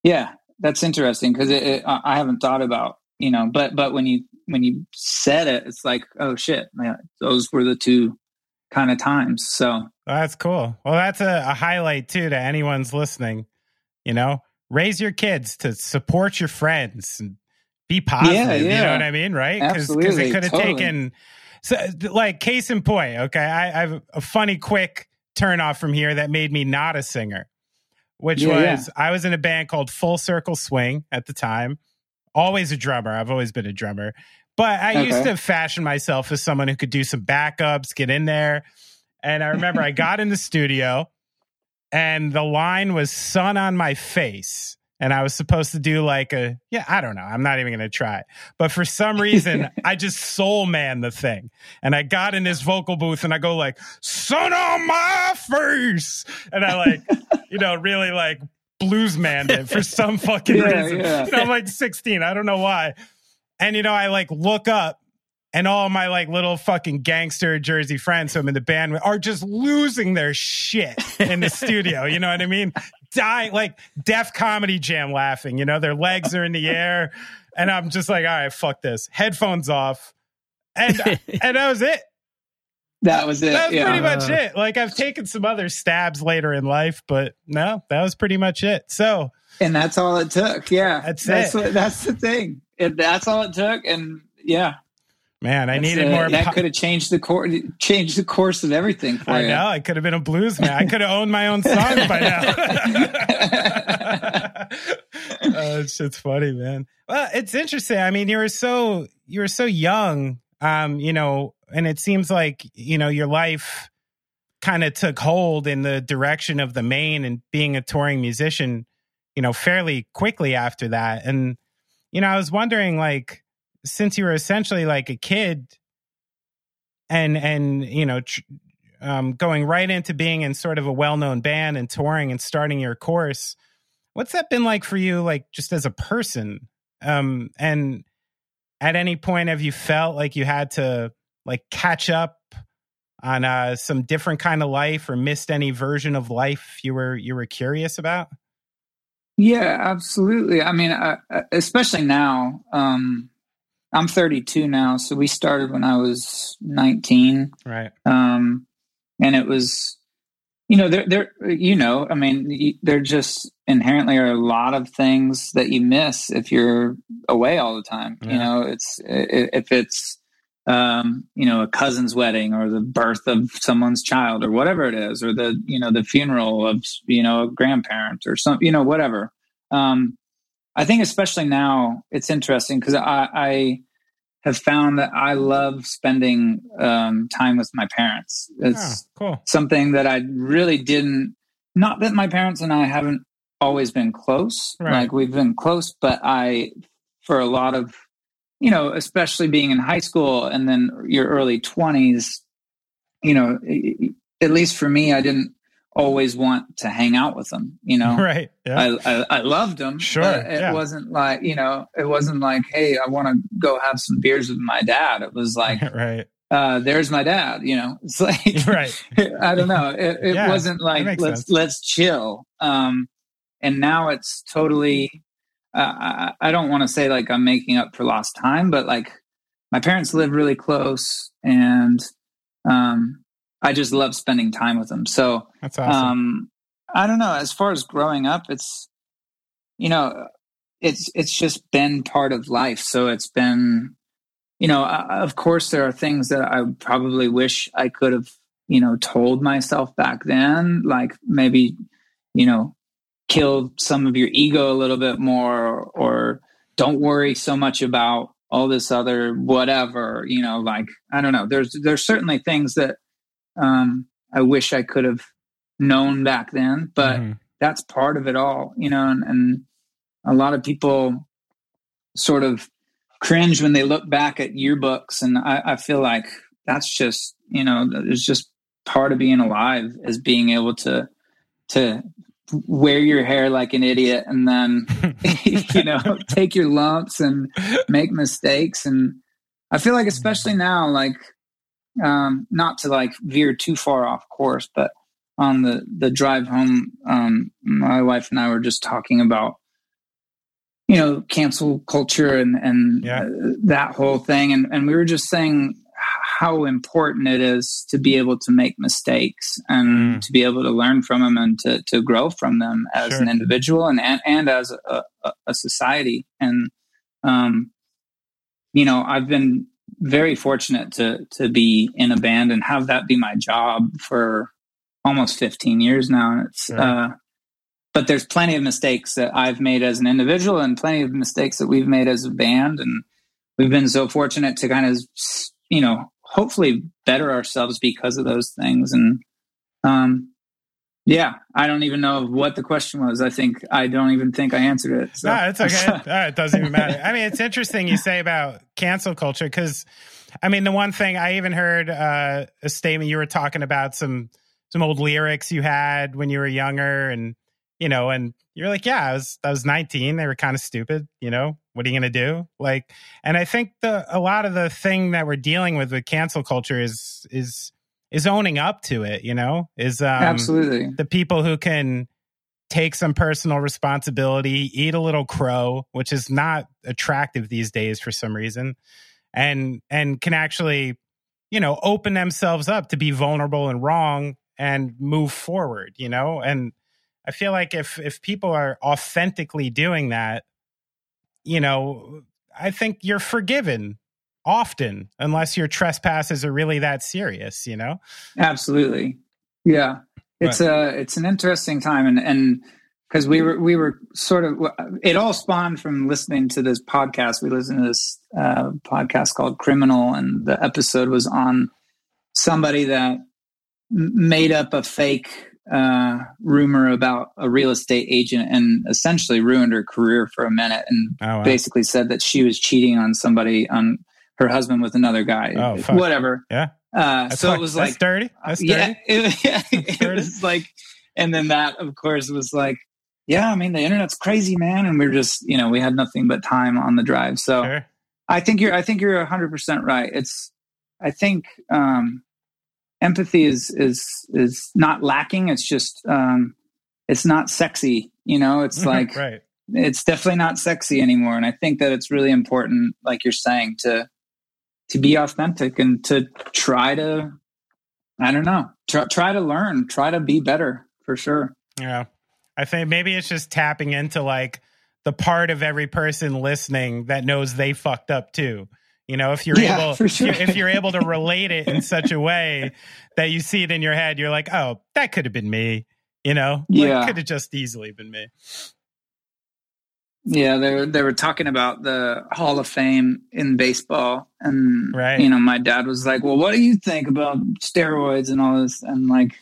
yeah that's interesting because i haven't thought about you know but but when you when you said it it's like oh shit man, those were the two kind of times so. That's cool. Well that's a, a highlight too to anyone's listening you know? Raise your kids to support your friends and be positive yeah, yeah. you know what i mean right? Because it could have totally. taken so like case in point okay I, I, have a funny quick turn off from here that made me not a singer which yeah, was i was in a band called full circle swing at the time always a drummer. I've always been a drummer. But I okay. used to fashion myself as someone who could do some backups, get in there. And I remember I [laughs] got in the studio and the line was sun on my face. And I was supposed to do like a, yeah, I don't know. I'm not even going to try. But for some reason, [laughs] I just soul man the thing. And I got in this vocal booth and I go like, sun on my face. And I like, you know, really like blues man it for some [laughs] fucking yeah, reason. Yeah. You know, I'm like 16. I don't know why. And you know, I like look up and all my like little fucking gangster Jersey friends who I'm in the band with are just losing their shit in the studio. You know what I mean? Dying like Def Comedy Jam laughing, you know, their legs are in the air. And I'm just like, all right, fuck this. Headphones off. And [laughs] and that was it. That was it. That's yeah. pretty much it. Like I've taken some other stabs later in life, but no, that was pretty much it. So, and that's all it took. Yeah, that's, that's it. What, that's the thing. It, that's all it took, and yeah. Man, I needed more. That po- could have changed the course, changed the course of everything for I you. know. I could have been a blues man. I could have owned my own song by now. [laughs] [laughs] oh, it's shit's funny, man. Well, it's interesting. I mean, you were so you were so young. Um, you know, and it seems like you know your life kind of took hold in the direction of the Maine and being a touring musician you know fairly quickly after that and you know i was wondering like since you were essentially like a kid and and you know tr- um, going right into being in sort of a well-known band and touring and starting your course what's that been like for you like just as a person um and at any point have you felt like you had to like catch up on uh, some different kind of life or missed any version of life you were you were curious about? Yeah, absolutely. I mean, uh, especially now. Um, I'm 32 now, so we started when I was 19. Right. Um, and it was, you know, there, there, you know, I mean, there just inherently are a lot of things that you miss if you're away all the time. Yeah. You know, it's if it's um, you know, a cousin's wedding or the birth of someone's child or whatever it is, or the, you know, the funeral of, you know, a grandparent or some, you know, whatever. Um, I think especially now it's interesting because I, I, have found that I love spending um, time with my parents. It's oh, cool. something that I really didn't. Not that my parents and I haven't always been close. Right. Like we've been close, but I, for a lot of you know, especially being in high school and then your early 20s, you know, at least for me, I didn't always want to hang out with them. You know, [laughs] right? Yeah. I, I, I loved them. Sure, it yeah. wasn't like you know, it wasn't like, hey, I want to go have some beers with my dad. It was like, [laughs] right. Uh, there's my dad. You know, it's like, [laughs] right. I don't know. It, it Yeah, wasn't like let's sense. let's chill. Um, and now it's totally. Uh, I, I don't want to say like I'm making up for lost time, but like my parents live really close, and um, I just love spending time with them. So That's awesome. um, I don't know. As far as growing up, it's you know, it's it's just been part of life. So it's been, you know, uh, of course there are things that I probably wish I could have, you know, told myself back then, like maybe, you know, kill some of your ego a little bit more, or, or don't worry so much about all this other whatever, you know, like I don't know. There's there's certainly things that um, I wish I could have known back then, but Mhm. that's part of it all, you know, and, and a lot of people sort of cringe when they look back at yearbooks. And I, I feel like that's just, you know, it's just part of being alive is being able to, to wear your hair like an idiot and then, [laughs] [laughs] you know, take your lumps and make mistakes. And I feel like, especially now, like, um, not to like veer too far off course, but on the the drive home, um, my wife and I were just talking about, you know, cancel culture and and Yeah. uh, that whole thing, and and we were just saying how important it is to be able to make mistakes and Mm. to be able to learn from them and to to grow from them as Sure. an individual and and, and as a, a, a society and um you know i've been very fortunate to to be in a band and have that be my job for almost 15 years now. And it's Sure. uh but there's plenty of mistakes that I've made as an individual and plenty of mistakes that we've made as a band. And we've been so fortunate to kind of you know hopefully better ourselves because of those things. And um yeah i don't even know what the question was i think i don't even think i answered it so. No, it's okay. [laughs] It doesn't even matter. I mean, it's interesting you say about cancel culture because, I mean, the one thing I even heard uh, a statement you were talking about some some old lyrics you had when you were younger, and you know, and you're like, yeah, I was I was 19. They were kind of stupid. You know, what are you gonna do? Like, and I think the a lot of the thing that we're dealing with with cancel culture is is is owning up to it. You know, is um, absolutely the people who can take some personal responsibility, eat a little crow, which is not attractive these days for some reason, and and can actually, you know, open themselves up to be vulnerable and wrong and move forward, you know? And I feel like if if people are authentically doing that, you know, I think you're forgiven often unless your trespasses are really that serious, you know? absolutely yeah it's a it's an interesting time and and because we were we were sort of it all spawned from listening to this podcast we listened to this uh, podcast called criminal and the episode was on somebody that made up a fake uh, rumor about a real estate agent and essentially ruined her career for a minute and Oh, wow. basically said that she was cheating on somebody on her husband with another guy Oh, fuck. whatever Yeah. uh, so it was that's like dirty. That's dirty. [laughs] yeah, [laughs] it, yeah, it dirty. was like, and then that, of course, was like, yeah, I mean, the internet's crazy, man, and we're just, you know, we had nothing but time on the drive. So Sure. I think you're, I think you're hundred percent right. It's, I think, um, empathy is is is not lacking. It's just, um, it's not sexy. You know, it's [laughs] like right. it's definitely not sexy anymore and i think that it's really important like you're saying to to be authentic and to try to i don't know try, try to learn try to be better for sure Yeah. I think maybe it's just tapping into like the part of every person listening that knows they fucked up too. You know, if you're Yeah, able sure. if, you're, if you're able to relate it in such a way that you see it in your head, you're like, "Oh, that could have been me." You know? Yeah. could have just easily been me. Yeah they were, they were talking about the hall of fame in baseball and Right. you know my dad was like well what do you think about steroids and all this and like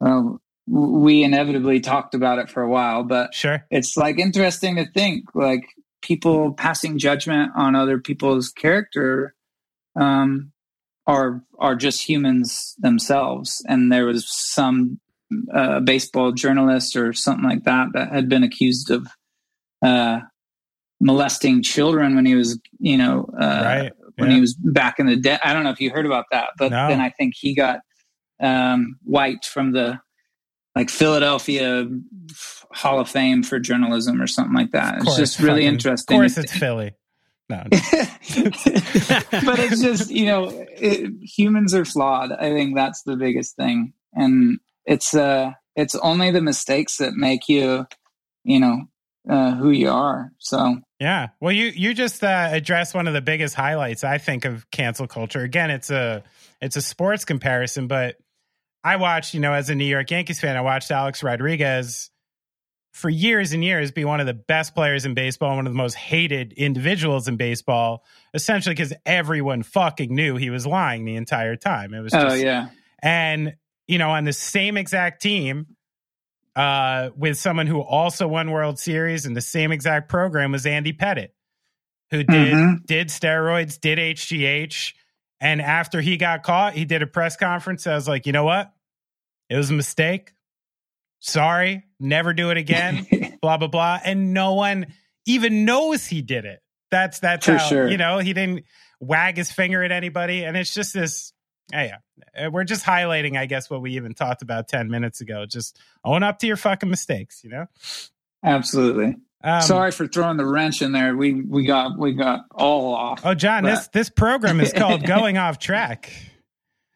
well we inevitably talked about it for a while but Sure. it's like interesting to think like people passing judgment on other people's character um are are just humans themselves and there was some a baseball journalist or something like that that had been accused of uh, molesting children when he was, you know, uh, right. when yeah. he was back in the day. I don't know if you heard about that, but no. then I think he got um, wiped from the like Philadelphia Hall of Fame for journalism or something like that. It's just really fucking, interesting. Of course, it's Philly. No. [laughs] but it's just you know it, humans are flawed. I think that's the biggest thing, and it's uh it's only the mistakes that make you you know uh, who you are. So yeah, well, you you just uh, addressed one of the biggest highlights I think of cancel culture. Again, it's a it's a sports comparison, but I watched you know as a New York Yankees fan, I watched Alex Rodriguez for years and years be one of the best players in baseball, one of the most hated individuals in baseball, essentially because everyone fucking knew he was lying the entire time. It was oh, just, oh yeah, and you know on the same exact team uh, with someone who also won World Series in the same exact program was Andy Pettitte, who did mm-hmm. did steroids, did HGH, and after he got caught, he did a press conference. I was like, you know what, it was a mistake sorry, never do it again, [laughs] blah, blah, blah. And no one even knows he did it. That's, that's For how, sure. you know, he didn't wag his finger at anybody. And it's just this, yeah, yeah. We're just highlighting, I guess, what we even talked about 10 minutes ago. Just own up to your fucking mistakes, you know? Absolutely. Um, Sorry for throwing the wrench in there. We we got we got all off. Oh, John, but. this this program is [laughs] called Going Off Track.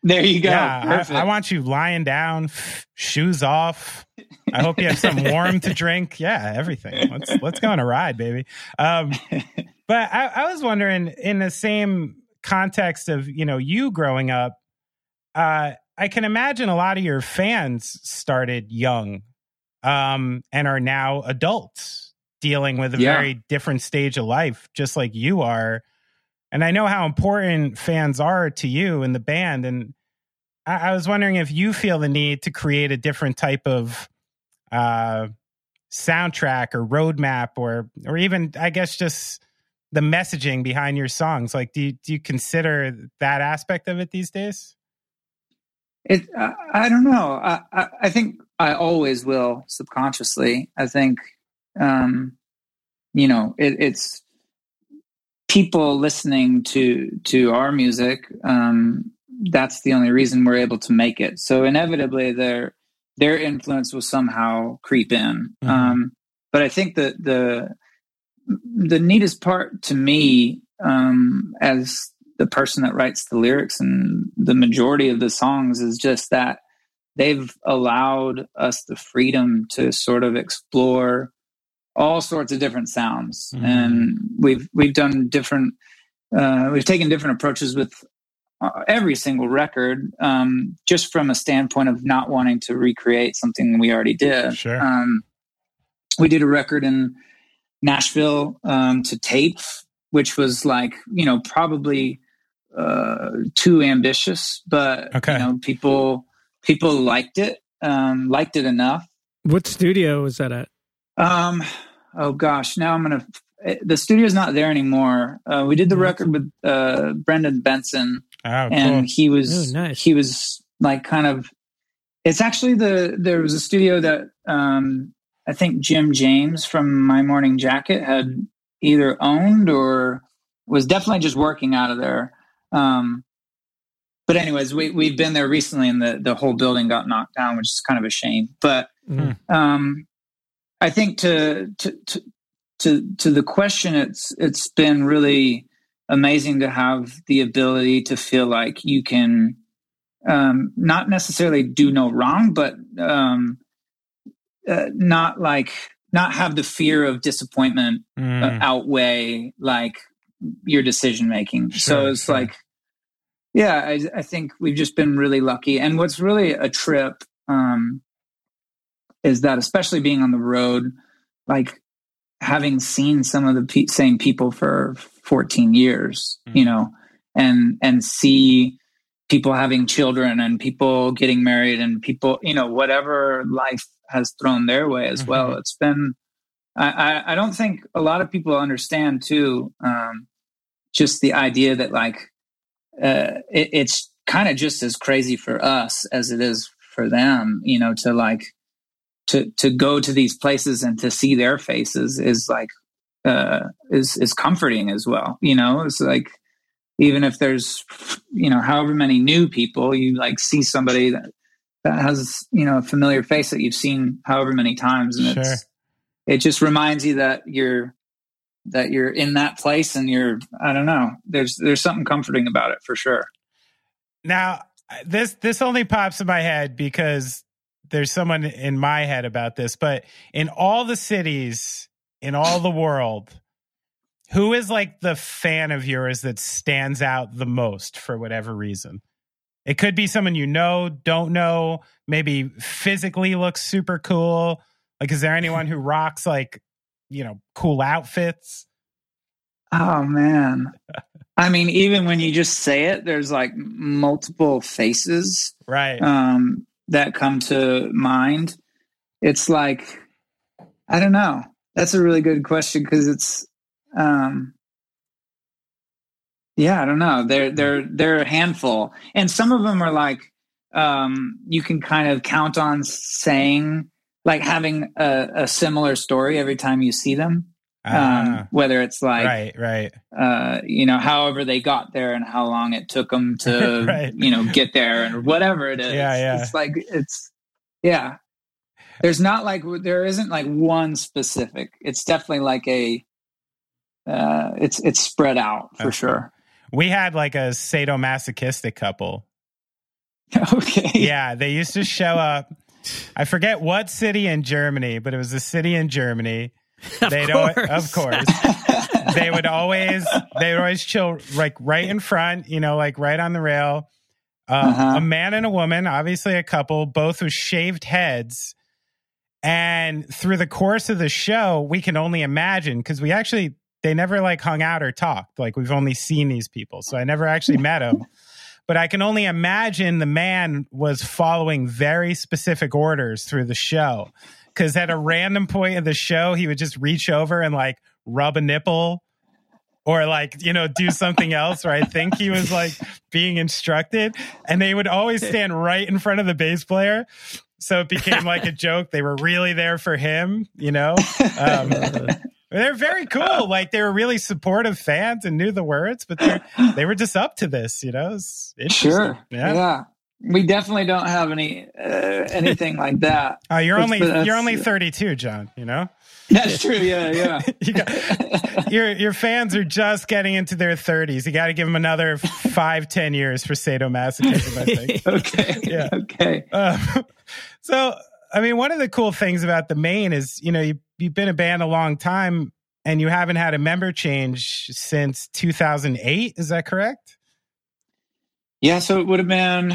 There you go. Yeah, I, I, want you lying down, shoes off. I hope you have some warm to drink. [laughs] Yeah, everything. Let's let's go on a ride, baby. Um, [laughs] but I, I, was wondering, in the same context of you know you growing up, uh, I can imagine a lot of your fans started young um, and are now adults dealing with a yeah. very different stage of life, just like you are and I know how important fans are to you and the band. And I, I was wondering if you feel the need to create a different type of uh, soundtrack or roadmap, or or even I guess just the messaging behind your songs. Like, do you, do you consider that aspect of it these days? It, uh, I don't know. I, I, I, think I always will subconsciously. I think, um, you know, it, it's people listening to to our music um, that's the only reason we're able to make it so inevitably their their influence will somehow creep in mm-hmm. um, but i think that the the neatest part to me um, as the person that writes the lyrics and the majority of the songs is just that they've allowed us the freedom to sort of explore all sorts of different sounds, mm-hmm. and we've we've done different. Uh, we've taken different approaches with uh, every single record, um, just from a standpoint of not wanting to recreate something we already did. Sure. Um, we did a record in Nashville um, to tape, which was like you know probably uh, too ambitious, but okay. you know people people liked it, um, liked it enough. What studio was that at? Um, oh gosh, now I'm gonna. The studio's not there anymore. Uh, we did the record with uh, Brendan Benson, oh, and cool. he was oh, nice. he was like kind of. It's actually the there was a studio that um, I think Jim James from My Morning Jacket had either owned or was definitely just working out of there. Um, but anyways, we we've been there recently, and the the whole building got knocked down, which is kind of a shame. But mm. um, I think to, to to to to the question, it's it's been really amazing to have the ability to feel like you can um, not necessarily do no wrong, but um, uh, not like not have the fear of disappointment uh, mm. outweigh like your decision making. Sure, so it's sure. like, yeah, I, I, think we've just been really lucky. And what's really a trip um, is that especially being on the road, like having seen some of the pe- same people for 14 years, mm-hmm. you know, and and see people having children and people getting married and people, you know, whatever life has thrown their way as mm-hmm. well. It's been I, I don't think a lot of people understand too, um, just the idea that like uh, it, it's kind of just as crazy for us as it is for them, you know, to like to to go to these places and to see their faces is like uh is is comforting as well. You know, it's like even if there's you know however many new people, you like see somebody that that has you know a familiar face that you've seen however many times, and sure. it's it just reminds you that you're that you're in that place and you're I don't know. There's there's something comforting about it for sure. Now this this only pops in my head because there's someone in my head about this, but in all the cities in all the world, who is like the fan of yours that stands out the most for whatever reason? It could be someone you know, don't know, maybe physically looks super cool. Like, is there anyone who rocks like, you know, cool outfits? Oh man. I mean, even when you just say it, there's like multiple faces, right? Um, that come to mind. It's like, I don't know. That's a really good question because it's, um, yeah, I don't know. They're they're they're a handful, and some of them are like um, you can kind of count on saying like having a, a similar story every time you see them. Um, ah. whether it's like right, right, uh, you know, however they got there and how long it took them to, [laughs] right. you know, get there and whatever it is. Yeah, yeah. It's like it's yeah. There's not like there isn't like one specific. It's definitely like a uh, it's it's spread out for okay. sure. We had like a sadomasochistic couple. [laughs] Okay. Yeah, they used to show up. I forget what city in Germany, but it was a city in Germany. [laughs] Course. Always, of course. they would always they would always chill like right in front, you know, like right on the rail. Uh, uh-huh. A man and a woman, obviously a couple, both with shaved heads. And through the course of the show, we can only imagine because we actually they never like hung out or talked. Like we've only seen these people. So I never actually met them. But I can only imagine the man was following very specific orders through the show. Cause at a random point of the show, he would just reach over and like rub a nipple or like, you know, do something else where I think he was like being instructed. And they would always stand right in front of the bass player. So it became like a joke. They were really there for him, you know? [laughs] Um, they're very [laughs] cool. Like they were really supportive fans and knew the words, but they they were just up to this. You know, sure, yeah. yeah. We definitely don't have any uh, anything like that. [laughs] Oh, you're only you're only 32, John. You know. That's true. Yeah, yeah. [laughs] you got, your your fans are just getting into their 30s. You got to give them another five, ten years for sadomasochism. I think. okay. Yeah. Okay. Uh, so, I mean, one of the cool things about the Maine is, you know, you you've been a band a long time and you haven't had a member change since 2008 is that correct? Yeah so it would have been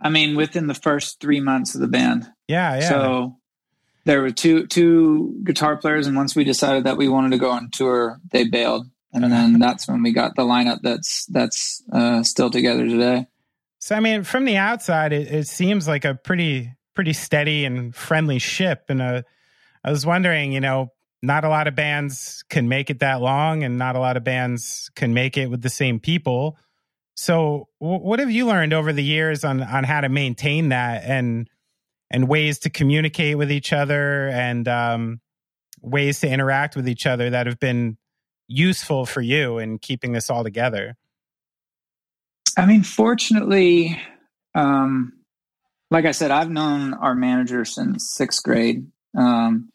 i mean within the first three months of the band. Yeah yeah. So there were two two guitar players and once we decided that we wanted to go on tour they bailed. And then that's when we got the lineup that's that's uh, still together today. So i mean from the outside it, it seems like a pretty pretty steady and friendly ship and I was wondering, you know, not a lot of bands can make it that long, and not a lot of bands can make it with the same people. So, w- what have you learned over the years on on how to maintain that and and ways to communicate with each other and um, ways to interact with each other that have been useful for you in keeping this all together? I mean, fortunately, um, like I said, I've known our manager since sixth grade. Um,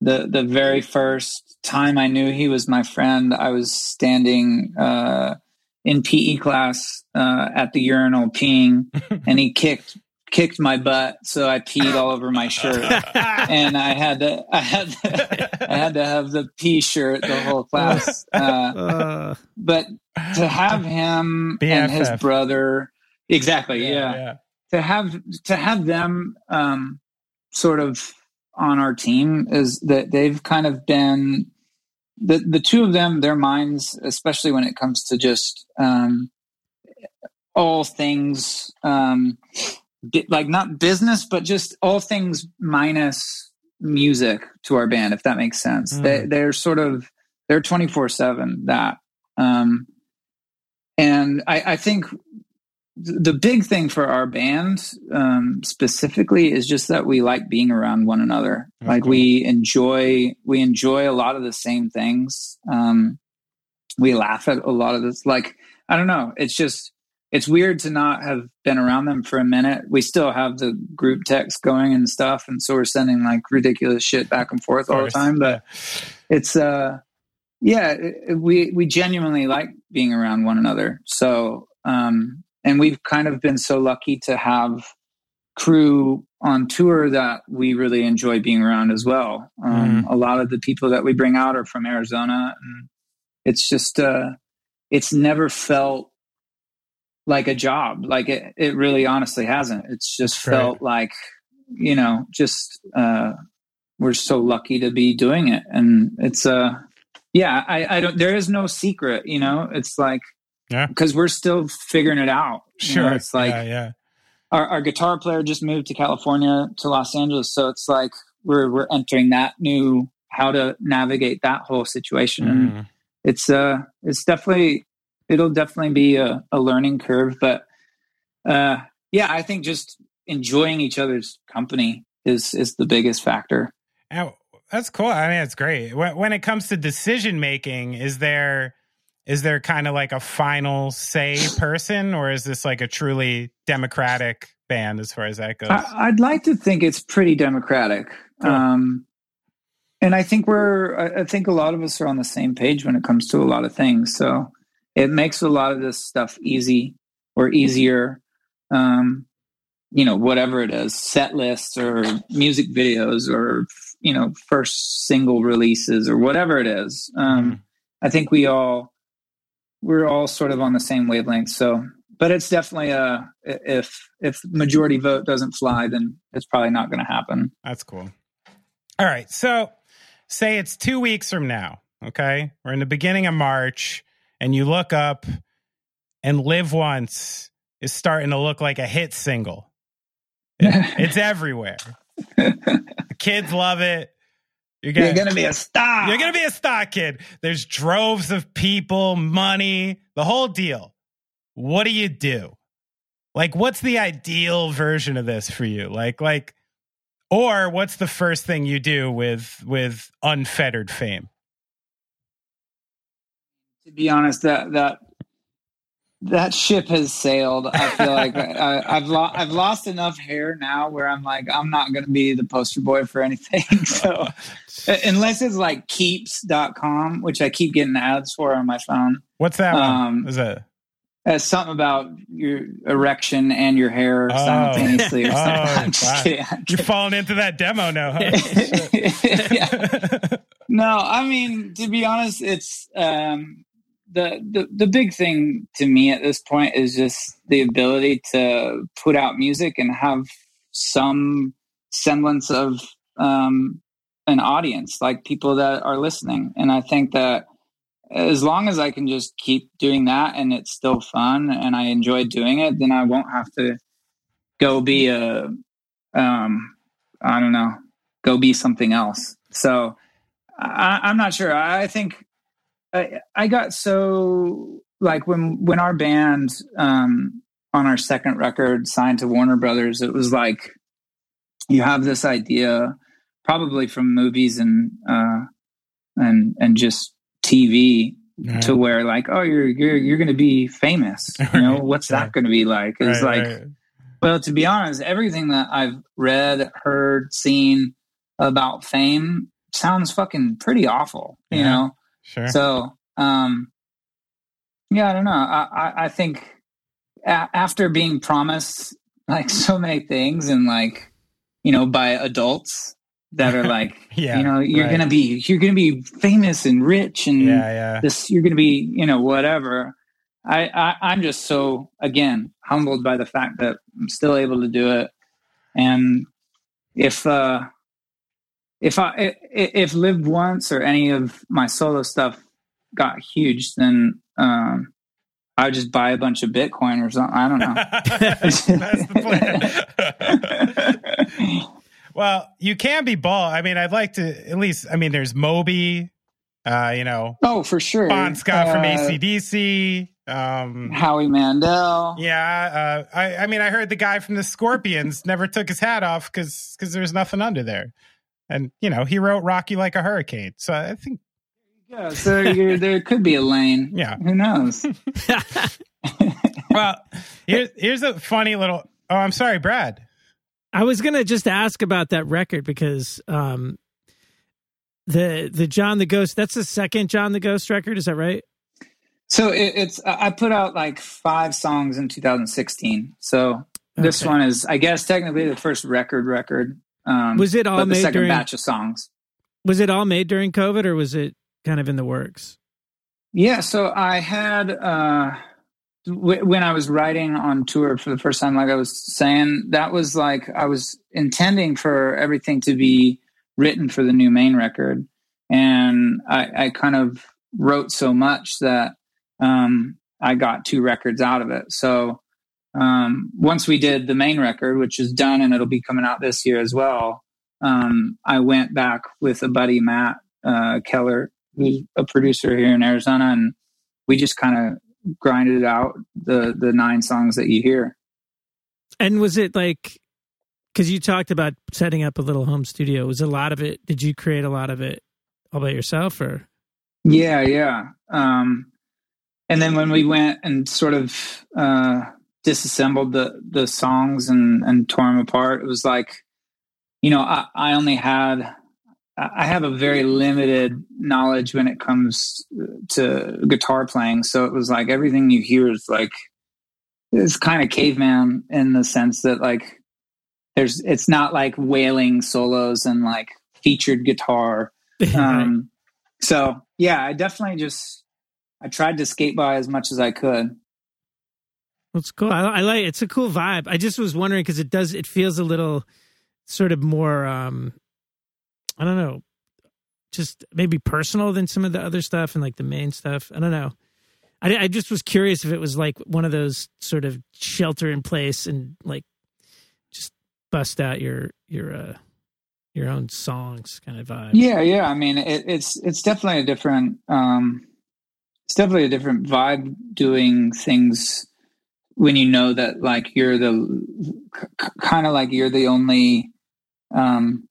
the the very first time I knew he was my friend, I was standing uh, in PE class uh, at the urinal peeing, [laughs] and he kicked kicked my butt, so I peed all over my shirt, and I had to I had to, [laughs] I had to have the pee shirt the whole class. [laughs] Uh, uh, but to have him BFF. and his brother, exactly, yeah, yeah, yeah, to have to have them um, sort of on our team is that they've kind of been the the two of them their minds especially when it comes to just um, all things um, like not business but just all things minus music to our band if that makes sense mm. they, they're sort of they're 24 7 that um, and I, I think the big thing for our band um, specifically is just that we like being around one another. Mm-hmm. Like we enjoy we enjoy a lot of the same things. Um, we laugh at a lot of this. Like I don't know. It's just it's weird to not have been around them for a minute. We still have the group text going and stuff, and so we're sending like ridiculous shit back and forth all the time. But it's uh, yeah, we we genuinely like being around one another. So um, and we've kind of been so lucky to have crew on tour that we really enjoy being around as well. Um, mm. A lot of the people that we bring out are from Arizona, and it's just uh, it's never felt like a job. Like it, it really honestly hasn't. It's just right. felt like you know, just uh, we're so lucky to be doing it, and it's uh, yeah. I, I don't. There is no secret. You know, it's like yeah. Because we're still figuring it out. Sure. You know, it's like yeah, yeah. Our, our guitar player just moved to California to Los Angeles, so it's like we're we're entering that new how to navigate that whole situation, mm. and it's uh it's definitely it'll definitely be a, a learning curve, but uh yeah, I think just enjoying each other's company is is the biggest factor. Oh, that's cool. I mean, it's great. When, when it comes to decision making, is there is there kind of like a final say person or is this like a truly democratic band as far as that goes I, would like to think it's pretty democratic cool. um, and i think we're i think a lot of us are on the same page when it comes to a lot of things so it makes a lot of this stuff easy or easier um, you know whatever it is set lists or music videos or you know first single releases or whatever it is um, mm. i think we all we're all sort of on the same wavelength. So, but it's definitely a if if majority vote doesn't fly, then it's probably not going to happen. That's cool. All right, so say it's two weeks from now. Okay, we're in the beginning of March, and you look up, and "Live Once" is starting to look like a hit single. It, [laughs] it's everywhere. [laughs] the kids love it. You're gonna, you're gonna be a star. You're gonna be a star, kid. There's droves of people, money, the whole deal. What do you do? Like, what's the ideal version of this for you? Like, like, or what's the first thing you do with with unfettered fame? To be honest, that that that ship has sailed. I feel like [laughs] I, have lo- I've lost enough hair now where I'm like I'm not going to be the poster boy for anything. [laughs] So [laughs] unless it's like keeps.com, which I keep getting ads for on my phone. What's that? Um, Is it? It's something about your erection and your hair oh. simultaneously. Or oh, I'm just kidding. You're falling into that demo now, huh? no, I mean to be honest, it's um, the, the the big thing to me at this point is just the ability to put out music and have some semblance of um, an audience, like people that are listening. And I think that as long as I can just keep doing that and it's still fun and I enjoy doing it, then I won't have to go be a um, I don't know, go be something else. So I, I'm not sure. I think I, I got so like when when our band um, on our second record signed to Warner Brothers, it was like you have this idea, probably from movies and uh, and and just TV, right. to where like, oh, you're you're you're going to be famous. [laughs] You know, what's that going to be like? It's right, like, right. well, to be honest, everything that I've read, heard, seen about fame sounds fucking pretty awful. You yeah. know Sure. So, um, yeah, I don't know. I, I, I think a- after being promised like [laughs] so many things and like, you know, by adults that are [laughs] like, yeah, you know, you're right. going to be, you're going to be famous and rich and yeah, yeah. this, you're going to be, you know, whatever. I, I, I'm just so, again, humbled by the fact that I'm still able to do it. And if, uh, if I if lived once or any of my solo stuff got huge, then um, I would just buy a bunch of Bitcoin or something. I don't know. [laughs] That's the plan. [laughs] well, you can be ball. I mean, I'd like to at least. I mean, there's Moby. Uh, you know. Oh, for sure. Bon Scott uh, from ACDC. Um, Howie Mandel. Yeah, uh, I, I mean, I heard the guy from the Scorpions never took his hat off because because there's nothing under there, and you know he wrote "Rock You Like a Hurricane," so I think. Yeah, so there could be a lane. [laughs] Yeah, who knows? [laughs] well, here's here's a funny little. Oh, I'm sorry, Brad. I was gonna just ask about that record because um, the the John the Ghost. That's the second John the Ghost record. Is that right? So it, it's I put out like five songs in 2016. So this okay. one is, I guess, technically the first record record. Um, was it all made the second during, batch of songs? Was it all made during COVID, or was it kind of in the works? Yeah. So I had uh, w- when I was writing on tour for the first time, like I was saying, that was like I was intending for everything to be written for the new Maine record, and I, I kind of wrote so much that um, I got two records out of it. So um, once we did the Maine record, which is done and it'll be coming out this year as well, um, I went back with a buddy, Matt uh, Keller, who's a producer here in Arizona, and we just kind of grinded out the the nine songs that you hear. And was it like because you talked about setting up a little home studio? Was a lot of it? Did you create a lot of it all by yourself, or? Yeah, yeah. Um, and then when we went and sort of uh, disassembled the the songs and and tore them apart, it was like, you know, I, I only had I have a very limited knowledge when it comes to guitar playing. So it was like everything you hear is like it's kind of caveman in the sense that like there's it's not like wailing solos and like featured guitar. [laughs] Um, so yeah, I definitely just I tried to skate by as much as I could. That's cool. I, I like it's a cool vibe. I just was wondering because it does it feels a little sort of more um I don't know, just maybe personal than some of the other stuff and like the Maine stuff. I don't know. I, I just was curious if it was like one of those sort of shelter in place and like just bust out your your uh your own songs kind of vibe. Yeah, yeah. I mean, it, it's it's definitely a different um it's definitely a different vibe doing things when you know that like you're the c- kind of like you're the only um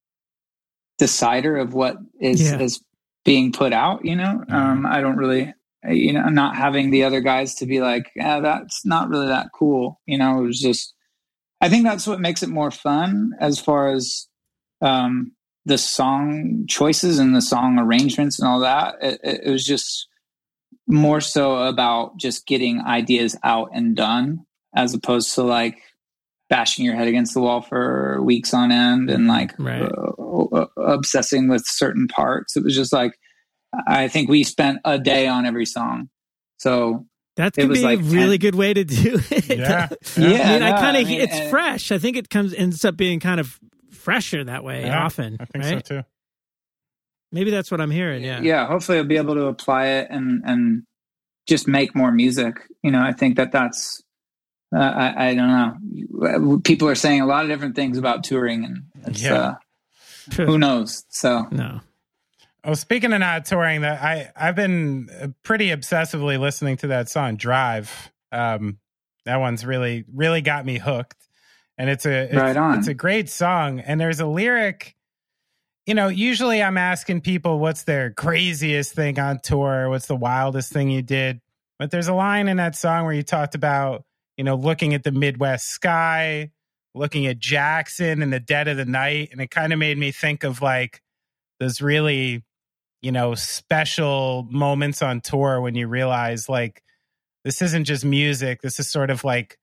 decider of what is yeah. is being put out you know? Um i don't really you know not having the other guys to be like yeah that's not really that cool you know? It was just i think that's what makes it more fun as far as um the song choices and the song arrangements and all that. It, it was just more so about just getting ideas out and done as opposed to like bashing your head against the wall for weeks on end and like right. uh, obsessing with certain parts. It was just like I think we spent a day on every song. So that could be like a really 10, good way to do [laughs] it. Yeah, yeah. I mean, no, I kind of I mean, it's and, fresh. I think it comes ends up being kind of fresher that way yeah, often. I think right? so too. Maybe that's what I'm hearing. Yeah. Yeah. Hopefully, I'll be able to apply it and and just make more music. You know, I think that that's. Uh, I, I, don't know. People are saying a lot of different things about touring, and it's, yeah. Uh, who knows? So no. Oh, speaking of not touring, that I I've been pretty obsessively listening to that song "Drive." Um, that one's really really got me hooked, and it's a it's, right on. It's a great song, and there's a lyric you know, usually I'm asking people what's their craziest thing on tour, what's the wildest thing you did. But there's a line in that song where you talked about, you know, looking at the Midwest sky, looking at Jackson in the dead of the night. And it kind of made me think of like those really, you know, special moments on tour when you realize like this isn't just music. This is sort of like,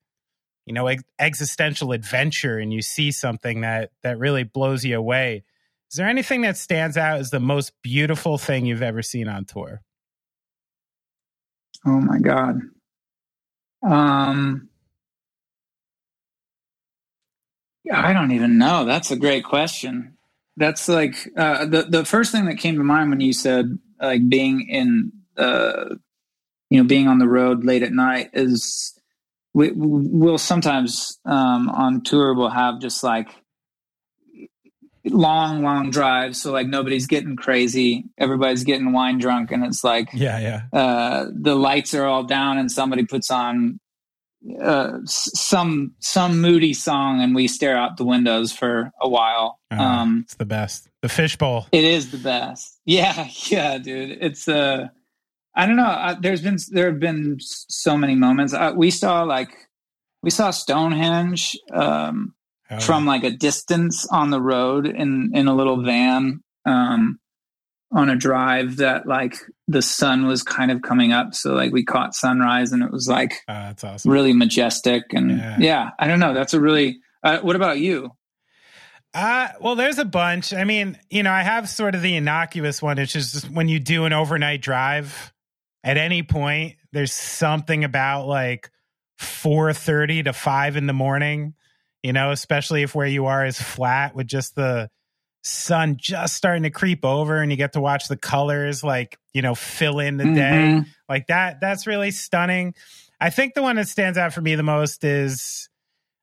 you know, existential adventure and you see something that that really blows you away is there anything that stands out as the most beautiful thing you've ever seen on tour? Oh my god. Um I don't even know. That's a great question. That's like uh, the the first thing that came to mind when you said like being in uh you know being on the road late at night is we will sometimes um on tour we'll have just like long, long drives. So like nobody's getting crazy. Everybody's getting wine drunk, and it's like yeah, yeah. Uh, the lights are all down, and somebody puts on uh, some some moody song, and we stare out the windows for a while. Uh, um, it's the best. The fishbowl. It is the best. Yeah, [laughs] yeah, dude. It's uh, I don't know. Uh, there's been there have been so many moments. Uh, we saw like we saw Stonehenge. Um, oh. from like a distance on the road in in a little van um, on a drive that like the sun was kind of coming up so like we caught sunrise and it was like uh, that's awesome. really majestic and yeah. yeah. i don't know that's a really uh, what about you uh, well, there's a bunch. I mean, you know, I have sort of the innocuous one, which is when you do an overnight drive at any point, there's something about like 4.30 to 5 in the morning you know, especially if where you are is flat with just the sun just starting to creep over and you get to watch the colors like, you know, fill in the mm-hmm. day. Like that, that's really stunning. I think the one that stands out for me the most is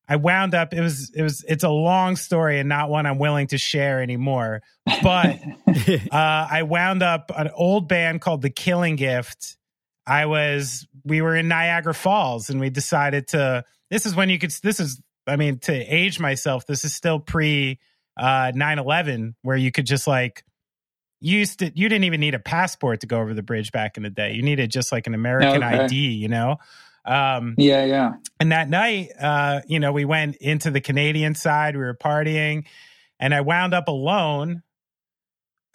I wound up it was it was it's a long story and not one I'm willing to share anymore. But [laughs] uh, I wound up an old band called The Killing Gift. I was we were in Niagara Falls and we decided to this is when you could this is I mean, to age myself, this is still pre uh 9-11 where you could just like used to you didn't even need a passport to go over the bridge back in the day. You needed just like an American okay. ID, you know? Um Yeah, yeah. And that night, uh, you know, we went into the Canadian side, we were partying, and I wound up alone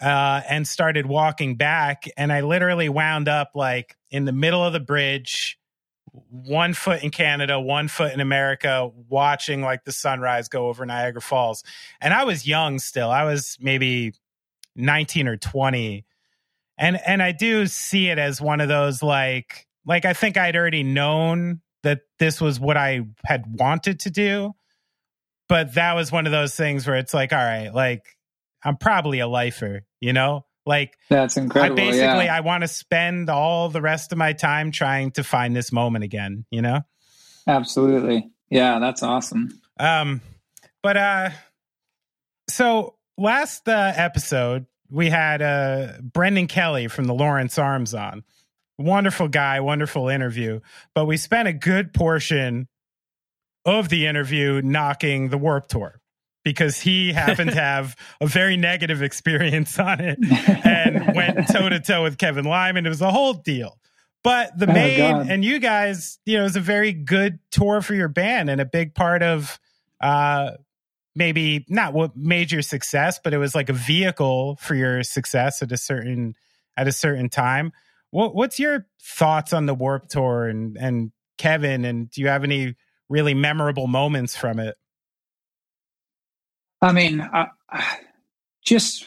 uh and started walking back and I literally wound up like in the middle of the bridge one foot in Canada, one foot in America, watching like the sunrise go over Niagara Falls. And I was young still. I was maybe 19 or 20. And and I do see it as one of those like like I think I'd already known that this was what I had wanted to do. But that was one of those things where it's like, all right, like I'm probably a lifer, you know? Like that's incredible. I basically yeah. I want to spend all the rest of my time trying to find this moment again, you know? Absolutely. Yeah, that's awesome. Um but uh so last uh, episode we had uh Brendan Kelly from the Lawrence Arms on. Wonderful guy, wonderful interview, but we spent a good portion of the interview knocking the Warped Tour because he happened to [laughs] have a very negative experience on it [laughs] and went toe to toe with Kevin Lyman. It was a whole deal. But the oh, main God. and you guys, you know, it was a very good tour for your band and a big part of uh maybe not what made your success, but it was like a vehicle for your success at a certain at a certain time. What what's your thoughts on the Warped Tour and and Kevin and do you have any really memorable moments from it? I mean, uh, just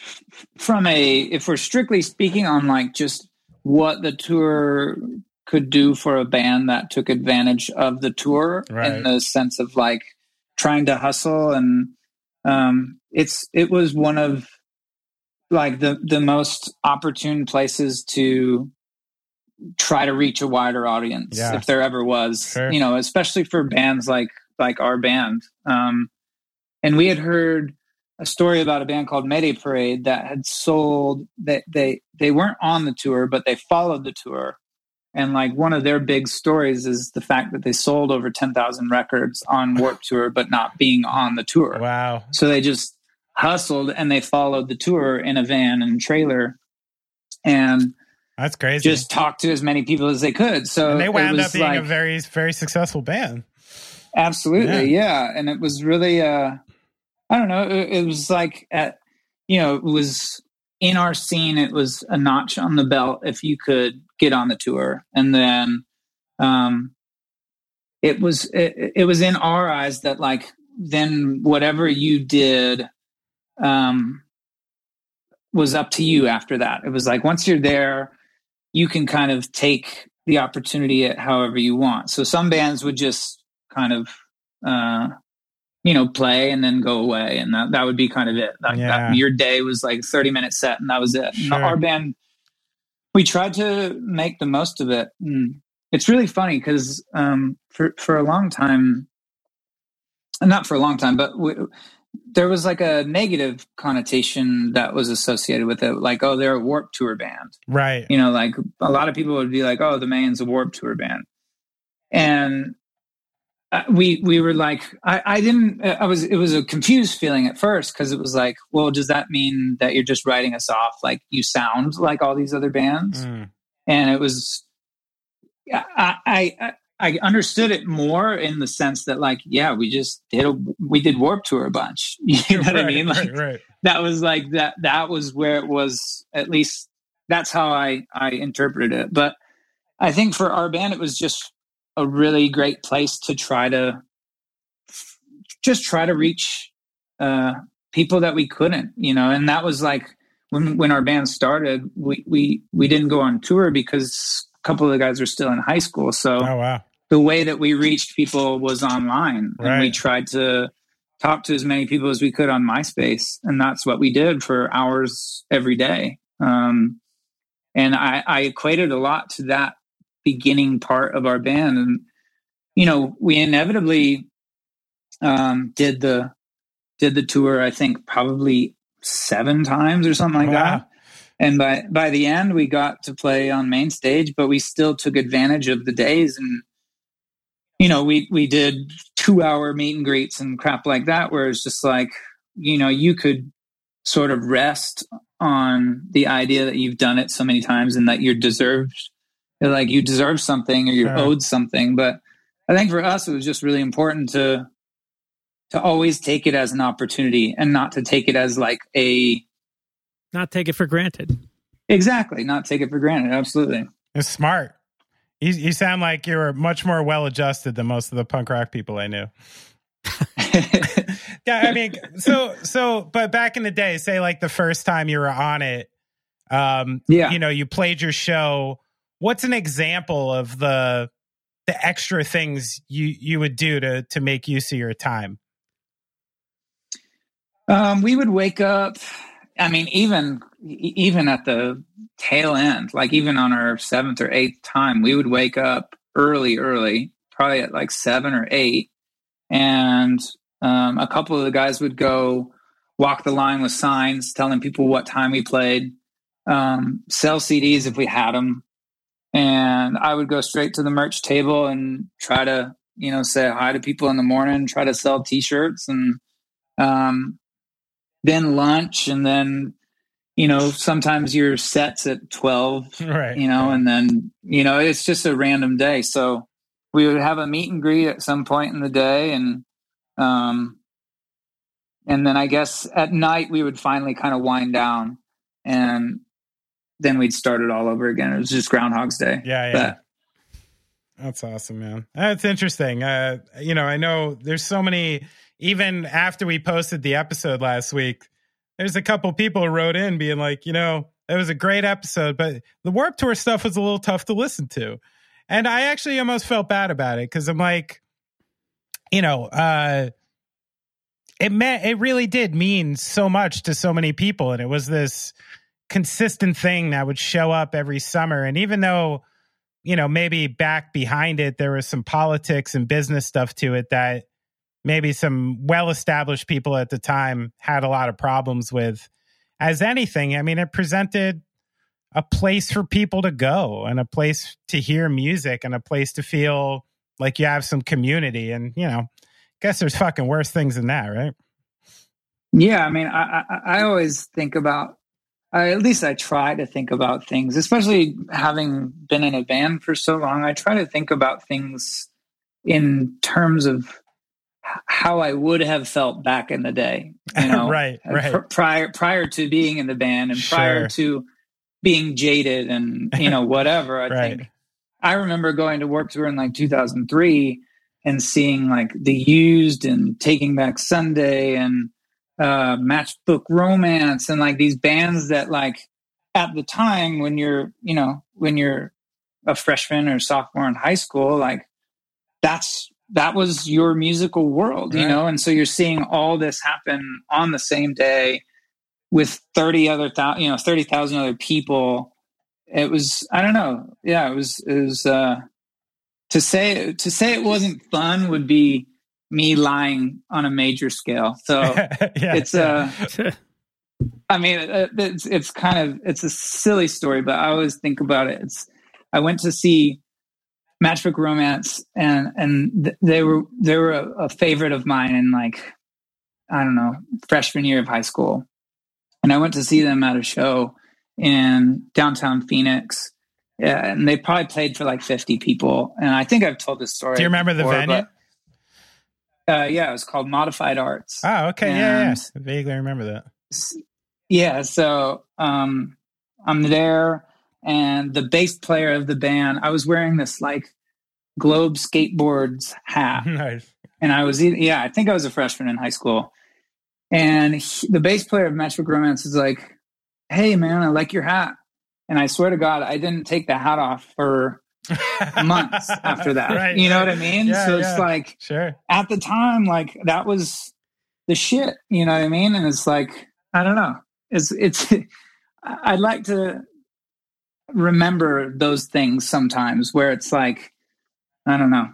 from a, if we're strictly speaking on like just what the tour could do for a band that took advantage of the tour right. in the sense of like trying to hustle and um, it's it was one of like the the most opportune places to try to reach a wider audience yeah. if there ever was sure. you know especially for bands like like our band um, and we had heard a story about a band called Mayday Parade that had sold that they, they weren't on the tour, but they followed the tour. And like one of their big stories is the fact that they sold over 10,000 records on Warped Tour, but not being on the tour. Wow. So they just hustled and they followed the tour in a van and trailer. And that's crazy. Just talked to as many people as they could. So and they wound up being like, a very, very successful band. Absolutely. Yeah. yeah. And it was really, uh, I don't know. It, it was like at, you know, it was in our scene. It was a notch on the belt if you could get on the tour, and then um, it was it, it was in our eyes that like then whatever you did um, was up to you after that. It was like once you're there, you can kind of take the opportunity at however you want. So some bands would just kind of uh, you know, play and then go away. And that, that would be kind of it. That, yeah. that, your day was like 30 minute set and that was it. Sure. Our band, we tried to make the most of it. And it's really funny because um, for, for a long time, not for a long time, but we, there was like a negative connotation that was associated with it, like oh, they're a Warped Tour band, right? You know, like a lot of people would be like, oh, the Maine's a Warped Tour band, and we we were like I, I didn't I was it was a confused feeling at first because it was like well does that mean that you're just writing us off? Like you sound like all these other bands? Mm. and it was I, I I understood it more in the sense that like yeah we just did a we did Warped Tour a bunch. [laughs] You know what I mean? Like right, right. that was like that that was where it was at least that's how I I interpreted it. But I think for our band it was just a really great place to try to just try to reach uh, people that we couldn't, you know. And that was like when when our band started, we we we didn't go on tour because a couple of the guys were still in high school. So oh, wow. the way that we reached people was online, right. and we tried to talk to as many people as we could on MySpace, and that's what we did for hours every day. Um, and I, I equated a lot to that beginning part of our band. And you know we inevitably um, did the did the tour i think probably seven times or something like wow. that and by by the end we got to play on main stage but we still took advantage of the days. And you know we we did two hour meet and greets and crap like that where it's just like you know you could sort of rest on the idea that you've done it so many times and that you're deserved like you deserve something or you're sure. owed something. But I think for us, it was just really important to to always take it as an opportunity and not to take it as like a not take it for granted. Exactly, not take it for granted. Absolutely, it's smart. You, you sound like you're much more well adjusted than most of the punk rock people I knew. [laughs] yeah, I mean, so so, but back in the day, say like the first time you were on it, um, yeah, you know, you played your show what's an example of the the extra things you you would do to to make use of your time? Um, we would wake up. I mean, even even at the tail end, like even on our seventh or eighth time, we would wake up early, early, probably at like seven or eight, and um, a couple of the guys would go walk the line with signs telling people what time we played, um, sell CDs if we had them, and I would go straight to the merch table and try to, you know, say hi to people in the morning, try to sell T-shirts, and um, then lunch, and then, you know, sometimes your sets at twelve, [laughs] right? You know, and then you know it's just a random day. So we would have a meet and greet at some point in the day, and um, and then I guess at night we would finally kind of wind down and then we'd start it all over again. It was just Groundhog's Day. Yeah, yeah. But, that's awesome, man. That's interesting. Uh, you know, I know there's so many. Even after we posted the episode last week, there's a couple people who wrote in being like, you know, it was a great episode, but the Warped Tour stuff was a little tough to listen to, and I actually almost felt bad about it because I'm like, you know, uh, it meant it really did mean so much to so many people, and it was this consistent thing that would show up every summer. And even though, you know, maybe back behind it, there was some politics and business stuff to it that maybe some well established people at the time had a lot of problems with. As anything, I mean, it presented a place for people to go and a place to hear music and a place to feel like you have some community. And, you know, guess there's fucking worse things than that, right? Yeah, I mean, I, I, I always think about I, at least I try to think about things, especially having been in a band for so long. I try to think about things in terms of how I would have felt back in the day. You [laughs] know, right, right. Pr- prior prior to being in the band and sure. prior to being jaded and you know whatever. I [laughs] right. think I remember going to Warped Tour in like 2003 and seeing like the used and Taking Back Sunday and uh, matchbook romance and like these bands that like at the time when you're you know when you're a freshman or sophomore in high school like that's that was your musical world right. you know? And so you're seeing all this happen on the same day with 30 other thousand you know 30,000 other people. It was i don't know. Yeah it was it was uh to say to say it wasn't fun would be me lying on a major scale. So [laughs] yeah, it's uh [laughs] I mean it's it's kind of it's a silly story, but I always think about it. It's I went to see Matchbook Romance and and they were they were a, a favorite of mine in like I don't know, freshman year of high school. And I went to see them at a show in downtown Phoenix. Yeah, and they probably played for like 50 people. And I think I've told this story. Do you remember before, the venue? Uh, yeah, it was called Modified Arts. Oh, okay. And, yeah, yeah. I vaguely remember that. Yeah. So um, I'm there, and the bass player of the band, I was wearing this like Globe skateboards hat. [laughs] nice. And I was, yeah, I think I was a freshman in high school. And he, the bass player of Matchbook Romance is like, "Hey, man, I like your hat." And I swear to God, I didn't take the hat off for [laughs] months after that. Right, you know what I mean? Yeah, so yeah. it's like, sure. At the time, like that was the shit. You know what I mean? And it's like, I don't know. It's it's. [laughs] I'd like to remember those things sometimes, where it's like, I don't know.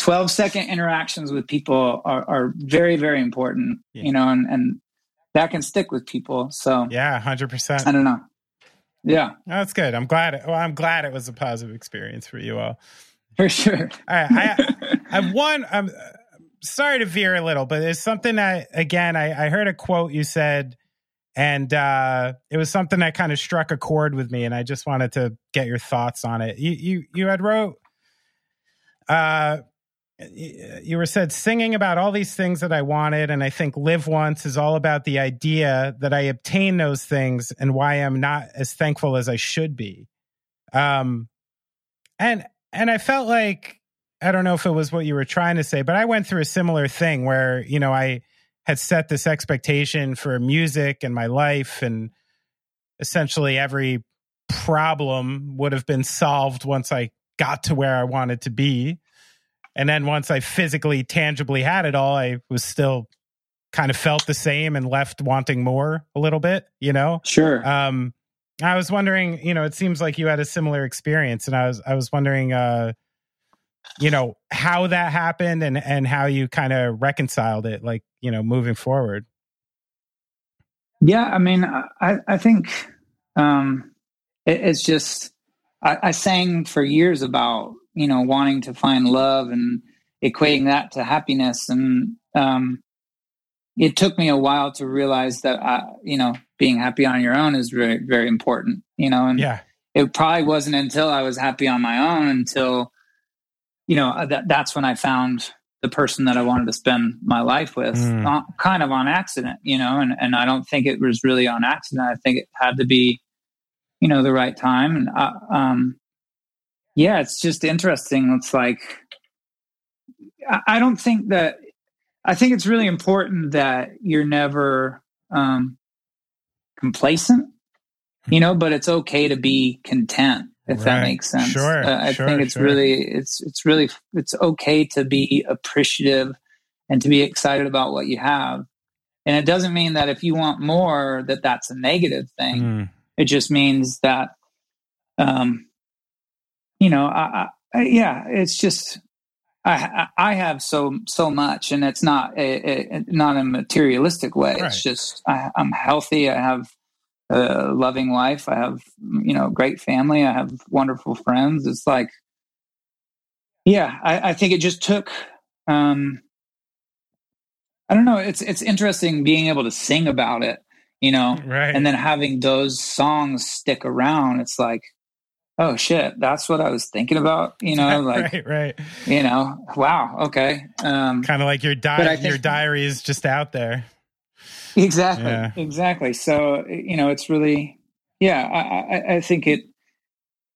12 second interactions with people are, are very, very important, yeah. you know, and, and that can stick with people. So, yeah, 100%. I don't know. Yeah. that's good. I'm glad. It, well, I'm glad it was a positive experience for you all. For sure. All right. I, I have one. I'm sorry to veer a little, but it's something that, again, I, I heard a quote you said, and uh, it was something that kind of struck a chord with me, and I just wanted to get your thoughts on it. You, you, you had wrote, uh, you were said singing about all these things that I wanted, and I think live once is all about the idea that I obtain those things and why I'm not as thankful as I should be. Um, and and I felt like I don't know if it was what you were trying to say, but I went through a similar thing where you know I had set this expectation for music and my life, and essentially every problem would have been solved once I got to where I wanted to be and then once I physically, tangibly had it all, I was still kind of felt the same and left wanting more a little bit, you know? Sure. Um, I was wondering, you know, it seems like you had a similar experience, and I was, I was wondering, uh, you know, how that happened and and how you kind of reconciled it, like, you know, moving forward. Yeah, I mean, I I think um, it, it's just I, I sang for years about you know wanting to find love and equating that to happiness. And um, it took me a while to realize that I, you know being happy on your own is very very important you know and yeah. it probably wasn't until i was happy on my own until you know that that's when i found the person that i wanted to spend my life with mm. kind of on accident you know and and i don't think it was really on accident. I think it had to be you know the right time. And I, uh, um yeah, it's just interesting. It's like, I don't think that, I think it's really important that you're never um, complacent, you know, but it's okay to be content if right. that makes sense. Sure, uh, I sure, think it's sure. really, it's, it's really, it's okay to be appreciative and to be excited about what you have. And it doesn't mean that if you want more, that that's a negative thing. Mm. It just means that, um, you know, I, I, yeah, it's just I I have so so much, and it's not a, a not a materialistic way. Right. It's just I, I'm healthy. I have a loving wife. I have you know great family. I have wonderful friends. It's like, yeah, I, I think it just took. um I don't know. It's it's interesting being able to sing about it, you know, right. and then having those songs stick around. It's like oh shit, that's what I was thinking about. You know, [laughs] like right, right. You know, wow, okay. Um, kind of like your di- your diary is just out there. Exactly, yeah. exactly. So you know, it's really, yeah. I, I, I think it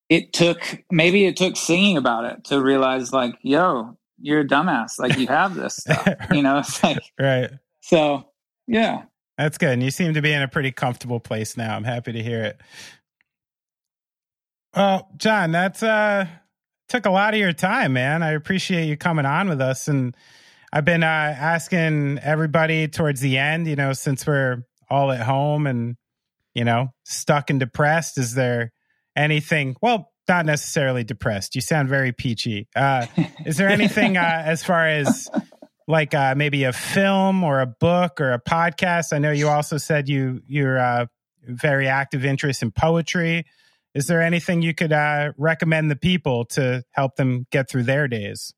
it took maybe it took singing about it to realize like, yo, you're a dumbass. Like you have this [laughs] stuff. you know, it's like right. So yeah. That's good. And you seem to be in a pretty comfortable place now. I'm happy to hear it. Well, John, that's uh took a lot of your time, man. I appreciate you coming on with us and I've been uh asking everybody towards the end, you know, since we're all at home and you know, stuck and depressed, is there anything, well, not necessarily depressed. You sound very peachy. Uh is there anything uh [laughs] as far as like uh, maybe a film or a book or a podcast? I know you also said you you're uh, very active interest in poetry. Is there anything you could uh, recommend the people to help them get through their days?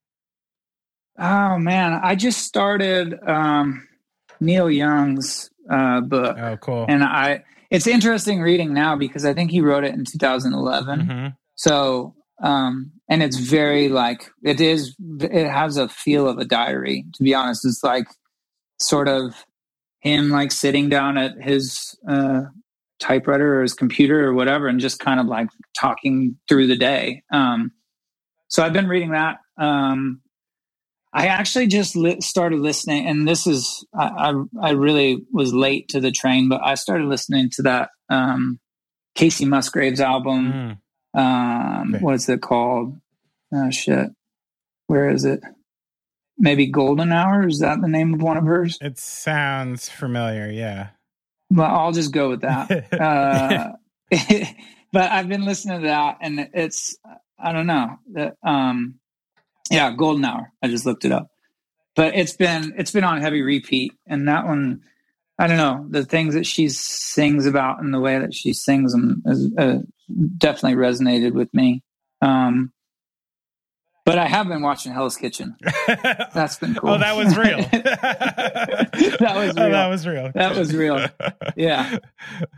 Oh man, I just started um, Neil Young's uh, book. Oh, cool! And I, it's interesting reading now because I think he wrote it in 2011. Mm-hmm. So, um, and it's very like it is. It has a feel of a diary. To be honest, it's like sort of him like sitting down at his uh, typewriter or his computer or whatever, and just kind of like talking through the day. Um, so I've been reading that. Um, I actually just li- started listening, and this is I, I, I really was late to the train, but I started listening to that um, Kacey Musgraves album. Mm. Um, okay. What's it called? Oh shit, where is it? Maybe Golden Hour. Is that the name of one of hers? It sounds familiar. Yeah. Well, I'll just go with that. [laughs] uh, [laughs] but I've been listening to that, and it's I don't know that. Um, yeah, Golden Hour. I just looked it up, but it's been it's been on heavy repeat, and that one, I don't know, the things that she sings about and the way that she sings them has uh, definitely resonated with me. Um, but I have been watching Hell's Kitchen. [laughs] That's been cool. oh, that was real. [laughs] that was real. [laughs] Oh, that was real. That was real. Yeah.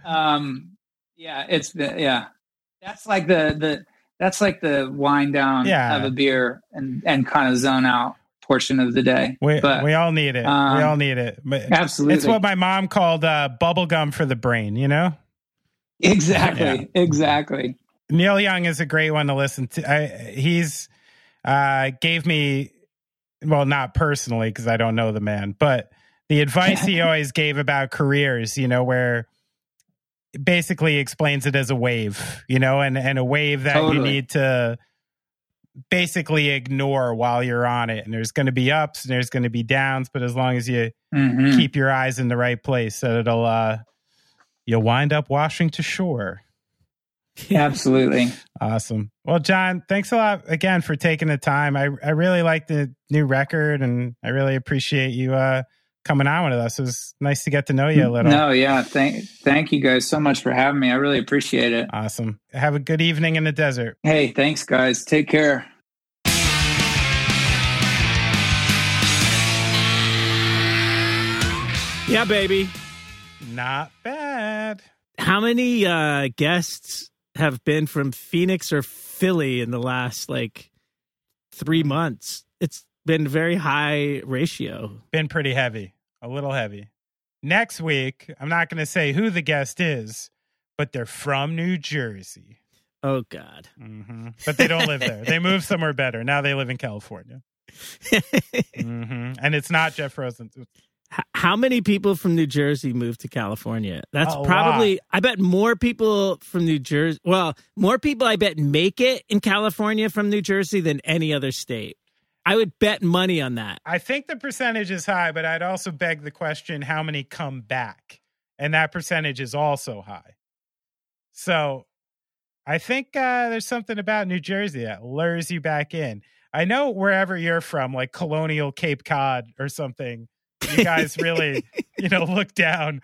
Um, yeah, it's been yeah. That's like the the that's like the wind down, yeah. have a beer, and and kind of zone out portion of the day. We but, we all need it. Um, we all need it. But absolutely, it's what my mom called uh, bubble gum for the brain. You know. Exactly. Yeah. Exactly. Neil Young is a great one to listen to. I, he's uh, gave me, well, not personally because I don't know the man, but the advice he [laughs] always gave about careers. You know, where basically explains it as a wave, you know, and and a wave that totally. you need to basically ignore while you're on it. And there's going to be ups and there's going to be downs, but as long as you mm-hmm. keep your eyes in the right place, that it'll uh you'll wind up washing to shore. [laughs] Absolutely. awesome. Well, John, thanks a lot again for taking the time. I I really like the new record and I really appreciate you uh coming on with us. It was nice to get to know you a little. No, yeah. Thank thank you guys so much for having me. I really appreciate it. Awesome. Have a good evening in the desert. Hey, thanks guys. Take care. Yeah, baby. Not bad. How many uh guests have been from Phoenix or Philly in the last like 3 months? It's been very high ratio. Been pretty heavy, a little heavy. Next week, I'm not going to say who the guest is, but they're from New Jersey. Oh God! Mm-hmm. But they don't live there. They moved somewhere better. Now they live in California. [laughs] mm-hmm. And it's not Jeff Rosen. How many people from New Jersey moved to California? That's a probably. Lot. I bet more people from New Jersey. Well, more people I bet make it in California from New Jersey than any other state. I would bet money on that. I think the percentage is high, but I'd also beg the question how many come back? And that percentage is also high. So I think uh, there's something about New Jersey that lures you back in. I know wherever you're from, like Colonial Cape Cod or something, you guys really, you know, look down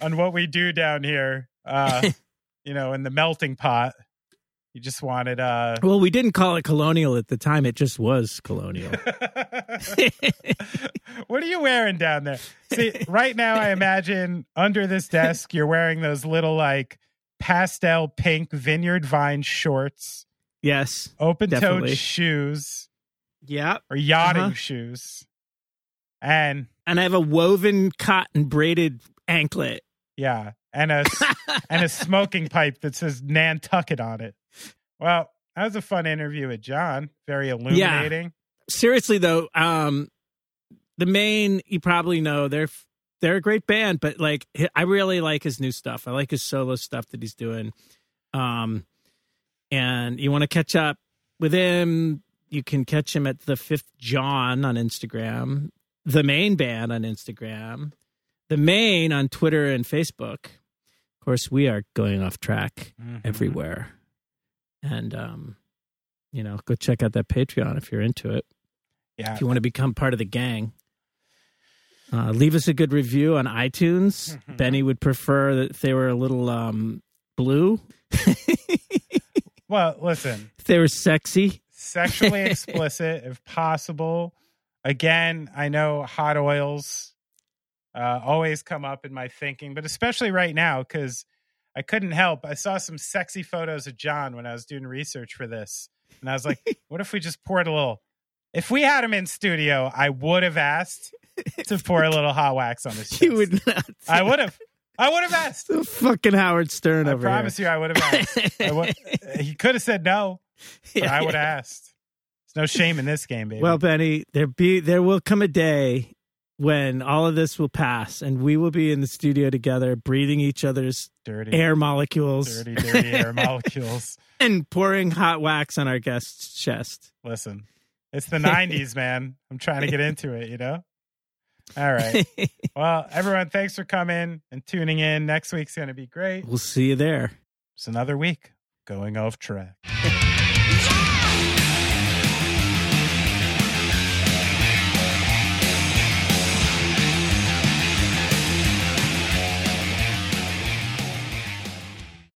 on what we do down here, uh, [laughs] you know, in the melting pot. You just wanted uh Well, we didn't call it colonial at the time. It just was colonial. [laughs] what are you wearing down there? See, right now I imagine under this desk you're wearing those little like pastel pink vineyard vine shorts. Yes. Open-toed shoes. Yeah. Or yachting uh-huh. shoes. And and I have a woven cotton braided anklet. Yeah. And a [laughs] and a smoking pipe that says Nantucket on it. Well, that was a fun interview with John. Very illuminating. Yeah. Seriously though, um, the Maine you probably know they're they're a great band, but like I really like his new stuff. I like his solo stuff that he's doing. Um, and you want to catch up with him, you can catch him at the Fifth John on Instagram, the Maine band on Instagram, the Maine on Twitter and Facebook. Of course, we are going off track mm-hmm. everywhere and um, you know, go check out that Patreon if you're into it. Yeah, if you want to become part of the gang. Uh, leave us a good review on iTunes. [laughs] Benny would prefer that they were a little um, blue. [laughs] well, listen. If they were sexy. Sexually [laughs] explicit, if possible. Again, I know hot oils uh, always come up in my thinking, but especially right now because I couldn't help. I saw some sexy photos of John when I was doing research for this, and I was like, [laughs] "What if we just poured a little?" If we had him in studio, I would have asked to pour a little hot wax on his chest. [laughs] You would not. I would have. I would have asked. [laughs] The fucking Howard Stern I over promise here. you, I would have asked. I would, he could have said no, but Yeah, I would have yeah. asked. There's no shame in this game, baby. Well, Benny, there be there will come a day when all of this will pass, and we will be in the studio together, breathing each other's dirty, air molecules, dirty, dirty air [laughs] molecules. and pouring hot wax on our guest's chest. Listen, it's the 90s, man. I'm trying to get into it, you know? All right. [laughs] Well, everyone, thanks for coming and tuning in. Next week's going to be great. we'll see you there. It's another week going off track.